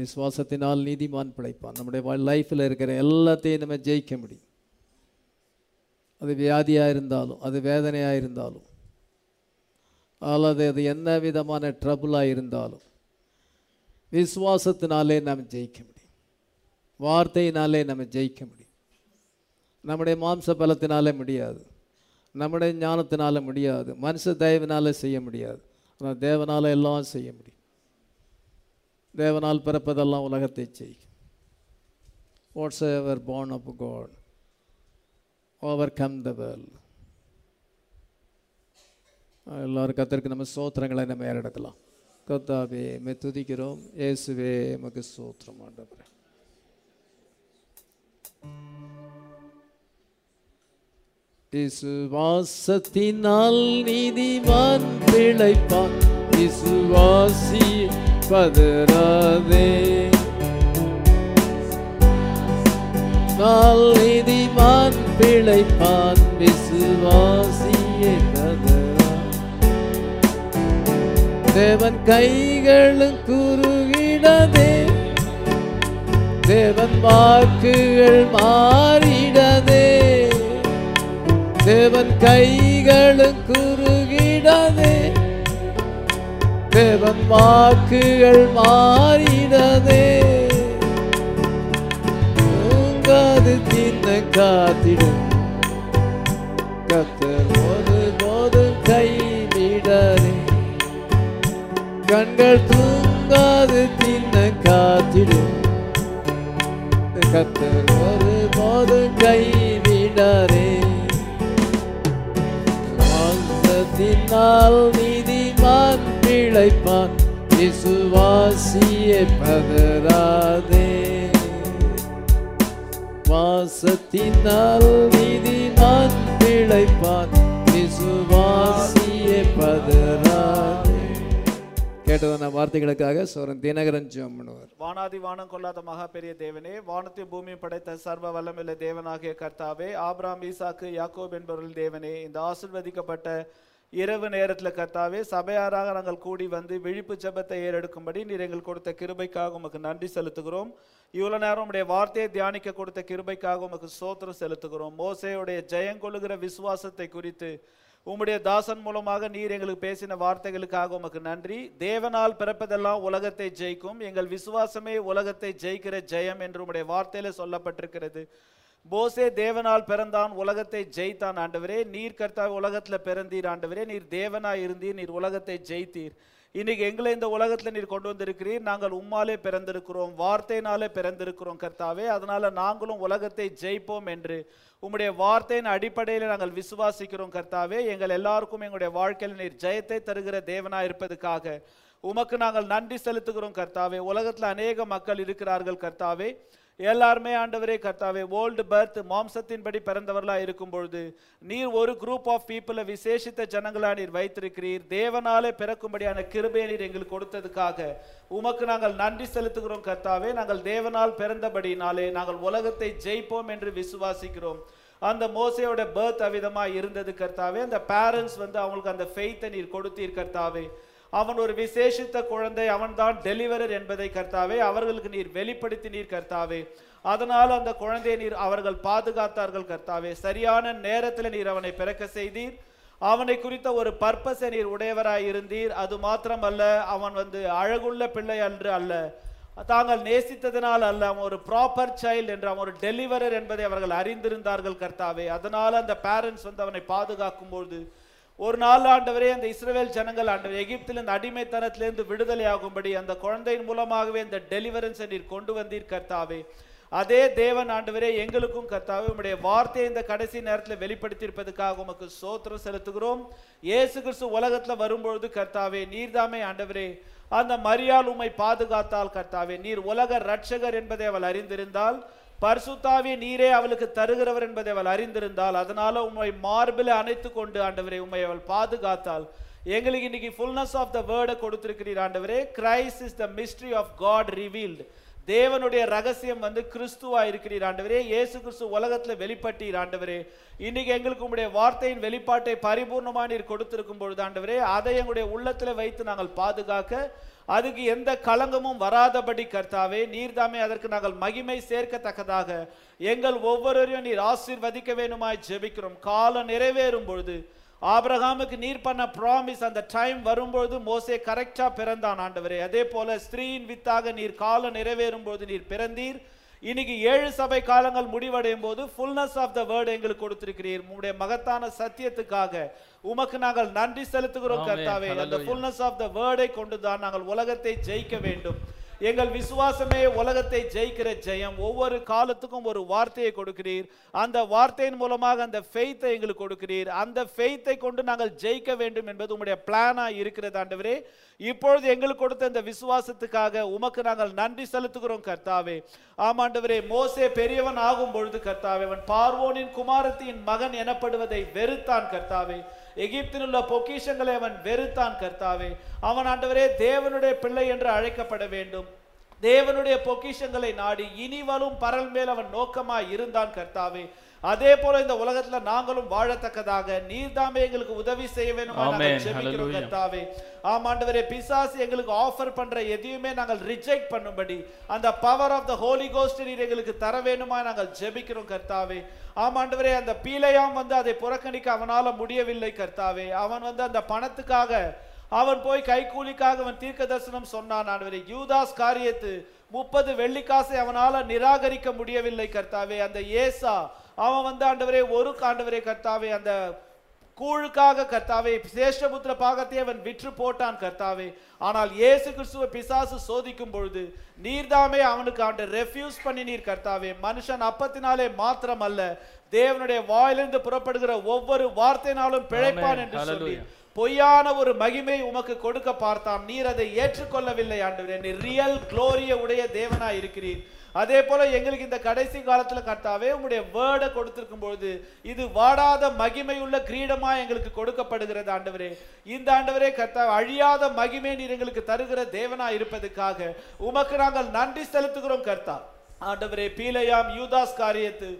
விசுவாசத்தினால் நீதிமான் பிழைப்பான். நம்முடைய லைஃப்பில் இருக்கிற எல்லாத்தையும் நம்ம ஜெயிக்க முடியும். அது வியாதியாக இருந்தாலும் அது வேதனையாக இருந்தாலும் அல்லது அது என்ன விதமான ட்ரபுளாக இருந்தாலும் விசுவாசத்தினாலே நாம் ஜெயிக்க முடியும். வார்த்தையினாலே நம்ம ஜெயிக்க முடியும். நம்முடைய மாம்ச பலத்தினாலே முடியாது. நம்முடைய ஞானத்தினால முடியாது. மனுஷ தயவினால செய்ய முடியாது. ஆனால் தேவனால் எல்லாம் செய்ய முடியும். தேவனால் பிறப்பதெல்லாம் உலகத்தை செய்யும் whatsoever of of overcome the world. எல்லோரும் கத்தருக்கு நம்ம சோத்திரங்களை நம்ம ஏறெடுக்கலாம். கத்தாவே மே துதிக்கிறோம். இயேசுவே நமக்கு சோத்திரம் ஆண்டவரே. விசுவாசத்தினால் நீதிமான் பிழைப்பான். விசுவாசி பதராதே நாள் நீதிமான் பிழைப்பான். விசுவாசியே பத தேவன் கைகளும் குறுகிடதே தேவன் வாக்குகள் மாறிடதே தேவன் கைகளும் குறுகிடதே தேவன் வாக்குகள் மாறிடதே தூங்காது தின்ன காத்திடும் கத்தர். கண்கள் தூங்காது தின்ன காத்திடும். கத்தர் ஒரு போதும் கைவிடாரே வாசத்தினால் நீதிமான் பிழைப்பான். விசுவாசியை பதராதே வாசத்தினால் நீதிமான் பிழைப்பான். விசுவாசியை பதராதே கேட்டதான வார்த்தைகளுக்காக சோரன் தினகரன் ஜெபம் பண்ணுவார் வானாதி வானம் கொள்ளாத மகா பெரிய தேவனே வானத்தை பூமி படைத்த சர்வ வல்லமில்ல தேவனாகிய கர்த்தாவே ஆபிராம் ஈசாக்கு யாக்கோப் என்பவர்கள் தேவனே இந்த ஆசிர்வதிக்கப்பட்ட இரவு நேரத்தில் கர்த்தாவே சபையாராக நாங்கள் கூடி வந்து விழிப்பு ஜெபத்தை ஏறெடுக்கும்படி நீர் எங்கள் கொடுத்த கிருபைக்காக உமக்கு நன்றி செலுத்துகிறோம். இவ்வளோ நேரம் உடைய வார்த்தையை தியானிக்க கொடுத்த கிருபைக்காக உமக்கு சோத்திரம் செலுத்துகிறோம். மோசையுடைய ஜெயங்கொள்ளுகிற விசுவாசத்தை குறித்து உம்முடைய தாசன் மூலமாக நீர் எங்களுக்கு பேசின வார்த்தைகளுக்காக உமக்கு நன்றி. தேவனால் பிறப்பதெல்லாம் உலகத்தை ஜெயிக்கும். எங்கள் விசுவாசமே உலகத்தை ஜெயிக்கிற ஜெயம் என்று உம்முடைய வார்த்தையில சொல்லப்பட்டிருக்கிறது. போசே தேவனால் பிறந்தான் உலகத்தை ஜெயித்தான் ஆண்டவரே. நீர் கர்த்தா உலகத்தில் பிறந்தீர் ஆண்டவரே. நீர் தேவனாய் இருந்தீர் நீர் உலகத்தை ஜெயித்தீர். இன்னைக்கு எங்களை இந்த உலகத்தில் நீர் கொண்டு வந்திருக்கிறீர். நாங்கள் உம்மாலே பிறந்திருக்கிறோம். வார்த்தையினாலே பிறந்திருக்கிறோம் கர்த்தாவே. அதனால நாங்களும் உலகத்தை ஜெயிப்போம் என்று உம்முடைய வார்த்தையின் அடிப்படையில் நாங்கள் விசுவாசிக்கிறோம் கர்த்தாவே. எங்கள் எல்லாருக்கும் எங்களுடைய வாழ்க்கையில் நீர் ஜெயத்தை தருகிற தேவனா இருப்பதுக்காக உமக்கு நாங்கள் நன்றி செலுத்துகிறோம் கர்த்தாவே. உலகத்தில் அநேக மக்கள் இருக்கிறார்கள் கர்த்தாவே. எல்லாருமே ஆண்டவரே கர்த்தாவே ஓல்டு பர்த் மாம்சத்தின்படி பிறந்தவர்களாக இருக்கும் பொழுது நீர் ஒரு குரூப் ஆஃப் பீப்புளை விசேஷித்த ஜனங்களா நீர் வைத்திருக்கிறீர். தேவனாலே பிறக்கும்படியான கிருபையை நீர் எங்களுக்கு கொடுத்ததுக்காக உமக்கு நாங்கள் நன்றி செலுத்துகிறோம் கர்த்தாவே. நாங்கள் தேவனால் பிறந்தபடினாலே நாங்கள் உலகத்தை ஜெயிப்போம் என்று விசுவாசிக்கிறோம். அந்த மோசையோட பர்த் அவிதமாக இருந்தது கர்த்தாவே. அந்த பேரண்ட்ஸ் வந்து அவங்களுக்கு அந்த ஃபெய்த்தை நீர் கொடுத்தீர் கர்த்தாவே. அவன் ஒரு விசேஷித்த குழந்தை அவன்தான் டெலிவரர் என்பதை கர்த்தாவே அவர்களுக்கு நீர் வெளிப்படுத்தி நீர் கர்த்தாவே. அதனால் அந்த குழந்தையை நீர் அவர்கள் பாதுகாத்தார்கள் கர்த்தாவே. சரியான நேரத்தில் நீர் அவனை பிறக்க செய்தீர். அவனை குறித்த ஒரு பர்பஸை நீர் உடையவராய் இருந்தீர். அது மாத்திரமல்ல அவன் வந்து அழகுள்ள பிள்ளை அன்று அல்ல. தாங்கள் நேசித்ததினால் அல்ல அவன் ஒரு ப்ராப்பர் சைல்டு என்று அவன் ஒரு டெலிவரர் என்பதை அவர்கள் அறிந்திருந்தார்கள் கர்த்தாவே. அதனால் அந்த பேரண்ட்ஸ் வந்து அவனை பாதுகாக்கும் பொழுது ஒரு நாள் ஆண்டவரே அந்த இஸ்ரேல் ஜனங்கள் ஆண்டவர் எகிப்தில் இந்த அடிமைத்தனத்திலிருந்து விடுதலை ஆகும்படி அந்த குழந்தையின் மூலமாகவே இந்த டெலிவரன்ஸை நீர் கொண்டு வந்தீர் கர்த்தாவே. அதே தேவன் ஆண்டவரே எங்களுக்கும் கர்த்தாவே உடைய வார்த்தையை இந்த கடைசி நேரத்தில் வெளிப்படுத்தியிருப்பதற்காக உமக்கு சோத்திரம் செலுத்துகிறோம். இயேசு கிறிஸ்து உலகத்தில் வரும்பொழுது கர்த்தாவே நீர்தாமே ஆண்டவரே அந்த மரியாள் உம்மை பாதுகாத்தால் கர்த்தாவே நீர் உலக ரட்சகர் என்பதை அவள் அறிந்திருந்தால் பரிசுத்தாவே நீரே அவளுக்கு தருகிறவர் என்பதை அவள் அறிந்திருந்தால் அதனால உம்மை மார்பில் அணைத்து கொண்டு ஆண்டவரே உம்மை அவள் பாதுகாத்தால் எங்களுக்கு இன்னைக்கு ஃபுல்னஸ் ஆஃப் த வேர்டை கொடுத்திருக்கிறீர் ஆண்டவரே. Christ is the mystery of God revealed தேவனுடைய ரகசியம் வந்து கிறிஸ்துவா இருக்கிறீர் ஆண்டவரே இயேசு கிறிஸ்து உலகத்தில் வெளிப்பட்டீர் ஆண்டவரே. இன்னைக்கு எங்களுக்கு உங்களுடைய வார்த்தையின் வெளிப்பாட்டை பரிபூர்ணமா நீர் கொடுத்திருக்கும் பொழுது ஆண்டவரே அதை எங்களுடைய உள்ளத்தில் வைத்து நாங்கள் பாதுகாக்க அதுக்கு எந்த களங்கமும் வராதபடி கர்த்தாவே நீர்தாமே அதற்கு நாங்கள் மகிமை சேர்க்கத்தக்கதாக எங்கள் ஒவ்வொருவரையும் நீர் ஆசீர்வதிக்க வேணுமாய் ஜெபிக்கிறோம். காலம் நிறைவேறும் பொழுது ஆபிரகாமுக்கு நீர் பண்ண ப்ராமிஸ் அந்த டைம் வரும்பொழுது மோசே கரெக்டா பிறந்தான் ஆண்டவரே. அதே போல ஸ்திரீயின் வித்தாக நீர் காலம் நிறைவேறும் பொழுது நீர் பிறந்தீர். இன்னைக்கு ஏழு சபை காலங்கள் முடிவடையும் போது ஃபுல்னஸ் ஆஃப் த வேர்டு எங்களுக்கு கொடுத்திருக்கிறீர். உங்களுடைய மகத்தான சத்தியத்துக்காக உமக்கு நாங்கள் நன்றி செலுத்துகிறோம். கர்த்தாவே. அந்த. ஃபுல்னஸ் ஆஃப் த வேர்டை கொண்டுதான் நாங்கள் உலகத்தை ஜெயிக்க வேண்டும். எங்கள் விசுவாசமே உலகத்தை ஜெயிக்கிற ஜெயம். ஒவ்வொரு காலத்துக்கும் ஒரு வார்த்தையை கொடுக்கிறீர். அந்த வார்த்தையின் மூலமாக அந்த ஃபெய்த்தை எங்களுக்கு கொடுக்கிறீர். அந்த ஃபெய்த்தை கொண்டு நாங்கள் ஜெயிக்க வேண்டும் என்பது உங்களுடைய பிளானாக இருக்கிறது ஆண்டவரே. இப்பொழுது எங்களுக்கு கொடுத்த இந்த விசுவாசத்துக்காக உமக்கு நாங்கள் நன்றி செலுத்துகிறோம் கர்த்தாவே. ஆமாண்டவரே மோசே பெரியவன் ஆகும் பொழுது கர்த்தாவே அவன் பார்வோனின் குமாரத்தின் மகன் எனப்படுவதை வெறுத்தான் கர்த்தாவே. எகிப்தில் உள்ள பொக்கிஷங்களை அவன் வெறுத்தான் கர்த்தாவே. அவன் ஆண்டவரே தேவனுடைய பிள்ளை என்று அழைக்கப்பட வேண்டும். தேவனுடைய பொக்கிஷங்களை நாடி இனிவலும் பரல் மேல் அவன் நோக்கமாய் இருந்தான் கர்த்தாவே. அதே போல இந்த உலகத்துல நாங்களும் வாழத்தக்கதாக. நீர்தாமே எங்களுக்கு உதவி செய்ய வேணுமா. கர்த்தாவே. ஆமாண்டவரே பிசாசு எங்களுக்கு ஆஃபர் பண்ற எதையுமே நாங்கள் ரிஜெக்ட் பண்ணும்படி அந்த power of the holy ghost நீர் எங்களுக்கு தர வேணுமா நாங்கள் ஜெபிக்கிறோம் கர்த்தாவே. ஆமாண்டவரே அந்த பீலையாம் வந்து அதை புறக்கணிக்க அவனால முடியவில்லை கர்த்தாவே. அவன் வந்து அந்த பணத்துக்காக அவன் போய் கைக்கூலிக்காக அவன் தீர்க்க தரிசனம் சொன்னான் ஆண்டவரே. யூதாஸ் காரியத்து முப்பது வெள்ளிக்காசை அவனால நிராகரிக்க முடியவில்லை கர்த்தாவே. அந்த ஏசா அவன் வந்து ஆண்டவரே ஒரு ஆண்டவரே கர்த்தாவே அந்த கூழுக்காக கர்த்தாவே சேஷ்டபுத்திர பாகத்தை அவன் விற்று போட்டான் கர்த்தாவே. ஆனால் இயேசு கிறிஸ்துவ பிசாசு சோதிக்கும் பொழுது நீர்தாமே அவனுக்கு அவன் ரெஃப்யூஸ் பண்ணி நீர் கர்த்தாவே. மனுஷன் அப்பத்தினாலே மாத்திரம் அல்ல தேவனுடைய வாயிலிருந்து புறப்படுகிற ஒவ்வொரு வார்த்தையினாலும் பிழைப்பான். என்று சொல்லி. பொய்யான ஒரு மகிமை உமக்கு கொடுக்க பார்த்தான். நீர் அதை ஏற்றுக்கொள்ளவில்லை ஆண்டவரே. நீர் ரியல் குளோரிய உடைய தேவனா இருக்கிறீர். அதே போல எங்களுக்கு இந்த கடைசி காலத்துல கர்த்தாவே உங்களுடைய வேர்டை கொடுத்திருக்கும் பொழுது இது வாடாத மகிமையுள்ள கிரீடமா எங்களுக்கு கொடுக்கப்படுகிறது ஆண்டவரே. இந்த ஆண்டவரே கர்த்தா அழியாத மகிமை நீர் எங்களுக்கு தருகிற தேவனா இருப்பதற்காக உமக்கு நாங்கள் நன்றி செலுத்துகிறோம் கர்த்தா. ஆண்டவரே பீலையாம் யூதாஸ் காரியத்து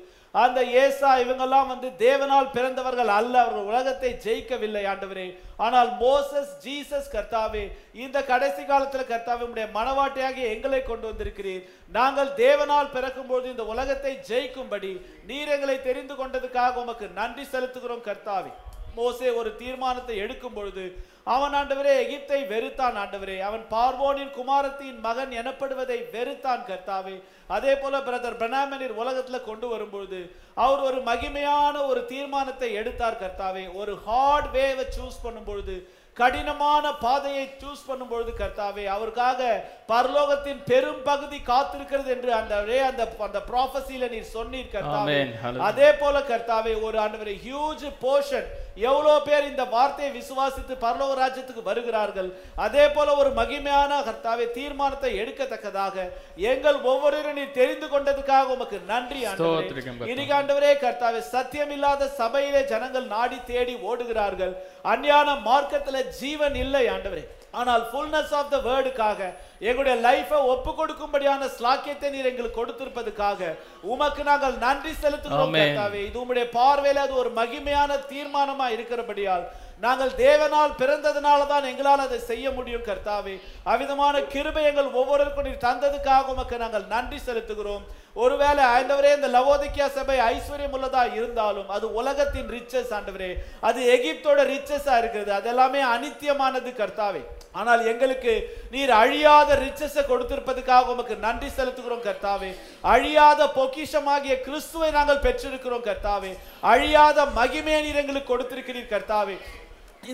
அந்த ஏசா இவங்கெல்லாம் வந்து தேவனால் பிறந்தவர்கள் அல்ல அவர்கள் உலகத்தை ஜெயிக்கவில்லை ஆண்டவரே. ஆனால் மோசஸ் ஜீசஸ் கர்த்தாவே இந்த கடைசி காலத்தில் கர்த்தாவே உடைய மனவாட்டியாகி எங்களை கொண்டு வந்திருக்கிறீர். நாங்கள் தேவனால் பிறக்கும்போது இந்த உலகத்தை ஜெயிக்கும்படி நீர் எங்களை தெரிந்து கொண்டதுக்காக உமக்கு நன்றி செலுத்துகிறோம் கர்த்தாவே. மோசே ஒரு தீர்மானத்தை எடுக்கும் பொழுது அவன் ஆண்டவரே எகிப்தை வெறுத்தான் ஆண்டவரே. அவன் பார்வோனின் குமாரத்தின் மகன் எனப்படுவதை வெறுத்தான் கர்த்தாவே. அதே போல பிரதர் பிரணாமனிர் உலகத்தில் கொண்டு வரும்பொழுது அவர் ஒரு மகிமையான ஒரு தீர்மானத்தை எடுத்தார் கர்த்தாவே. ஒரு ஹார்ட் வேவை சூஸ் பண்ணும் பொழுது கடினமான பாதையை சூஸ் பண்ணும்பொழுது கர்த்தாவே அவருக்காக பரலோகத்தின் பெரும் பகுதி காத்திருக்கிறது என்று அந்த அந்த அந்த ப்ராஃபஸில நீர் சொன்னீர் கர்த்தாவே. அதே போல கர்த்தாவே ஒரு ஆண்டவரே ஹியூஜ் போர்ஷன் எவ்வளவு பேர் இந்த வார்த்தையை விசுவாசித்து பரலோக ராஜ்யத்துக்கு வருகிறார்கள். அதே போல ஒரு மகிமையான கர்த்தாவே தீர்மானத்தை எடுக்கத்தக்கதாக எங்கள் ஒவ்வொருவரும் நீர் தெரிந்து கொண்டதுக்காக உமக்கு நன்றி. இன்னைக்கு ஆண்டவரே கர்த்தாவே சத்தியமில்லாத சபையிலே ஜனங்கள் நாடி தேடி ஓடுகிறார்கள். அந்நியான மார்க்கத்துல ஜீவன் இல்லை ஆண்டவரே. ஆனால் ஃபுல்னஸ் ஆஃப் த வேர்டுக்காக எங்களுடைய லைஃபை ஒப்பு கொடுக்கும்படியான ஸ்லாக்கியத்தை நீர் எங்களுக்கு கொடுத்திருப்பதுக்காக உமக்கு நாங்கள் நன்றி செலுத்துகிறோம் இது உம்முடைய பார்வையில அது ஒரு மகிமையான தீர்மானமா இருக்கிறபடியால் நாங்கள் தேவனால் பிறந்ததுனால தான் எங்களால் அதை செய்ய முடியும் கர்த்தாவே. அவ்விதமான கிருபை எங்கள் ஒவ்வொருவருக்கும் நீர் தந்ததுக்காக உமக்கு நாங்கள் நன்றி செலுத்துகிறோம். ஒருவேளை ஆண்டவரே இந்த லவோதிக்கியா சபை ஐஸ்வர்யம் உள்ளதா இருந்தாலும் அது உலகத்தின் ரிச்சஸ் ஆண்டவரே. அது எகிப்தோட ரிச்சஸா இருக்கிறது. அது எல்லாமே அனித்தியமானது கர்த்தாவே. ஆனால் எங்களுக்கு நீர் அழியாத ரிச்சஸை கொடுத்திருப்பதுக்காக உமக்கு நன்றி செலுத்துகிறோம் கர்த்தாவே. அழியாத பொக்கிஷமாகிய கிறிஸ்துவை நாங்கள் பெற்றிருக்கிறோம் கர்த்தாவே. அழியாத மகிமே நீர் எங்களுக்கு கொடுத்திருக்கிறீர் கர்த்தாவே.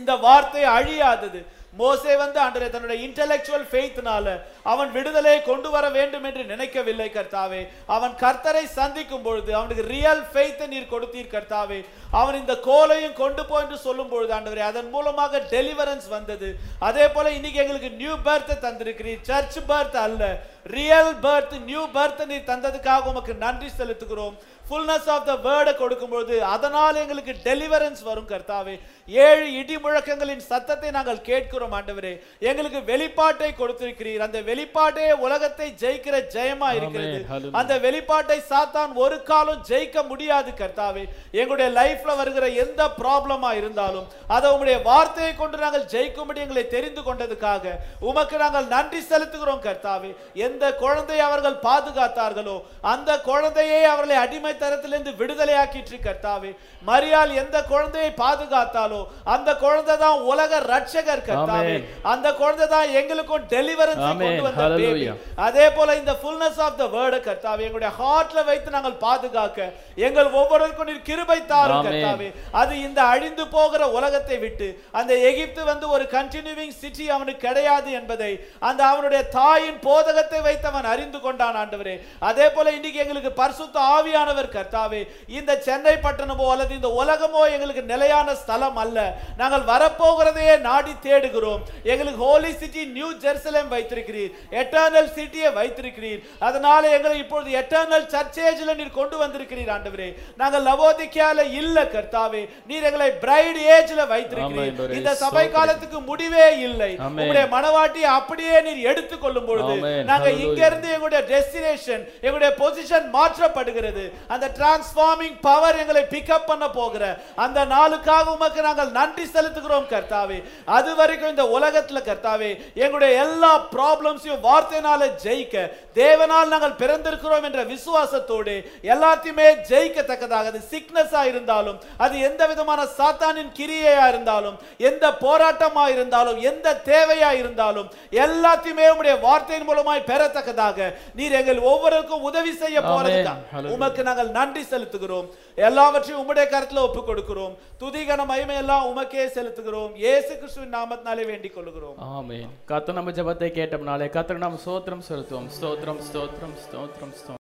இந்த வார்த்தை அழியாதது. மோசே வந்து ஆண்டவரே தன்னுடைய இன்டெலெக்சுவல் ஃபெய்த்னால அவன் விடுதலை கொண்டு வர வேண்டும் என்று நினைக்கவில்லை கர்த்தாவே. அவன் கர்த்தரை சந்திக்கும் பொழுது அவனுக்கு ரியல் ஃபெய்த்தை நீர் கொடுத்தீர் கர்த்தாவே. அவன் இந்த கோலையும் கொண்டு போ என்று சொல்லும் பொழுது ஆண்டவரே அதன் மூலமாக டெலிவரன்ஸ் வந்தது. அதே போல இன்னைக்கு எங்களுக்கு நியூ பர்த் தந்திருக்கிறீர். சர்ச் பர்த் அல்ல. ரியல் பர்த் நியூ பர்த் நீர் தந்ததுக்காக உமக்கு நன்றி செலுத்துகிறோம். ஃபுல்னஸ் ஆஃப் த வேர்டை கொடுக்கும்பொழுது அதனால் எங்களுக்கு டெலிவரன்ஸ் வரும் கர்த்தாவே. ஏழு இடி முழக்கங்களின் சத்தத்தை நாங்கள் கேட்கிறோம் ஆண்டவரே. எங்களுக்கு வெளிப்பாட்டை கொடுத்திருக்கிறீர். அந்த வெளிப்பாட்டே உலகத்தை ஜெயிக்கிற ஜெயமா இருக்கிறது. அந்த வெளிப்பாட்டை சாத்தான் ஒரு காலம் ஜெயிக்க முடியாது கர்த்தாவே. எங்களுடைய லைஃப்ல வருகிற எந்த ப்ராப்ளமா இருந்தாலும் அதை உங்களுடைய வார்த்தையை கொண்டு நாங்கள் ஜெயிக்கும்படி எங்களை தெரிந்து கொண்டதுக்காக உமக்கு நாங்கள் நன்றி செலுத்துகிறோம் கர்த்தாவே. எந்த குழந்தையை அவர்கள் பாதுகாத்தார்களோ அந்த குழந்தையை அவர்களை அடிமைத்தனத்திலிருந்து விடுதலையாக்கிற்று கர்த்தாவே மரியாள் எந்த குழந்தையை பாதுகாத்தாலோ அந்த குழந்தை தான் உலக ரட்சகர் கர்த்தாவே. அந்த குழந்தை தான் எங்களுக்கும் டெலிவரன்ஸ். கொண்டு வந்த. Hallelujah. அதே போல இந்த ஃபுல்னஸ் ஆஃப் த வேர்டு கர்த்தாவே எங்களுடைய ஹார்ட்ல வைத்து நாங்கள் பாதுகாக்க எங்கள் ஒவ்வொருவருக்கும் நீர் கிருபை தாரும். கர்த்தாவே அது இந்த அழிந்து போகிற உலகத்தை விட்டு அந்த எகிப்து வந்து ஒரு கண்டினியூவிங் சிட்டி அவனுக்கு கிடையாது என்பதை அந்த அவனுடைய தாயின் போதகத்தை வைத்து அவன் அறிந்து கொண்டான் ஆண்டவரே அதே போல இன்னைக்கு எங்களுக்கு பரிசுத்த ஆவியானவர் கர்த்தாவே இந்த சென்னை பட்டணமோ அல்லது இந்த உலகமோ எங்களுக்கு நிலையான ஸ்தலம் அல்ல நாங்கள் வரப்போகிறதையே நாடி தேடுகிறோம் எங்களுக்கு ஹோலி சிட்டி நியூ ஜெருசலேம் வைத்திருக்கிறீர் எட்டர்னல் சிட்டியை வைத்திருக்கிறீர் அதனால எங்களை இப்பொழுது எட்டர்னல் சர்ச்சேஜ்ல நீர் கொண்டு வந்திருக்கிறீர் ஆண்டவரே நாங்கள் லவோதிக்கியால இல்ல கர்த்தாவே நீர் எங்களை பிரைட் ஏஜ்ல வைத்திருக்கிறீர். இந்த சபை காலத்துக்கு முடிவே இல்லை. உங்களுடைய மனவாட்டி அப்படியே நீர் எடுத்துக் கொள்ளும் பொழுது. நாங்க. இங்க இருந்து எங்களுடைய டெஸ்டினேஷன் எங்களுடைய பொசிஷன் மாற்றப்படுகிறது. அந்த டிரான்ஸ்ஃபார்மிங் பவர் எங்களை பிக்கப் பண்ண போகிற அந்த நாளுக்காக உமக்கு நாங்கள் நன்றி செலுத்துகிறோம் கர்த்தாவே. அது வரைக்கும் இந்த உலகத்துல கர்த்தாவே எங்களுடைய எல்லா ப்ராப்ளம்ஸையும் வார்த்தையினால ஜெயிக்க தேவனால் நாங்கள் பிறந்திருக்கிறோம் என்ற விசுவாசத்தோடு எல்லாத்தையுமே ஜெயிக்கத்தக்கதாக அது சிக்னஸா இருந்தாலும் அது எந்த விதமான சாத்தானின் கிரியையா இருந்தாலும் எந்த போராட்டமா இருந்தாலும் எந்த தேவையா இருந்தாலும் எல்லாத்தையுமே உங்களுடைய வார்த்தையின் மூலமாய் பெறத்தக்கதாக நீர் எங்கள் ஒவ்வொருவருக்கும் உதவி செய்ய போறதுக்கா Hallelujah. உமக்கு நாங்கள் நன்றி செலுத்துகிறோம். எல்லாவற்றையும் உம்முடைய கருத்துல ஒப்புக் கொடுக்கிறோம் துதிகன மகிமை எல்லாம் உமக்கே செலுத்துகிறோம். இயேசு கிறிஸ்துவின் நாமத்தினாலே வேண்டிக் கொள்கிறோம் ஆமென். கர்த்தர் நம்ம ஜெபத்தை கேட்டோம்னாலே கர்த்தர் நாம் ஸ்தோத்திரம் செலுத்துவோம். ஸ்தோத்திரம் ஸ்தோத்திரம் ஸ்தோத்திரம் ஸ்தோத்திரம்.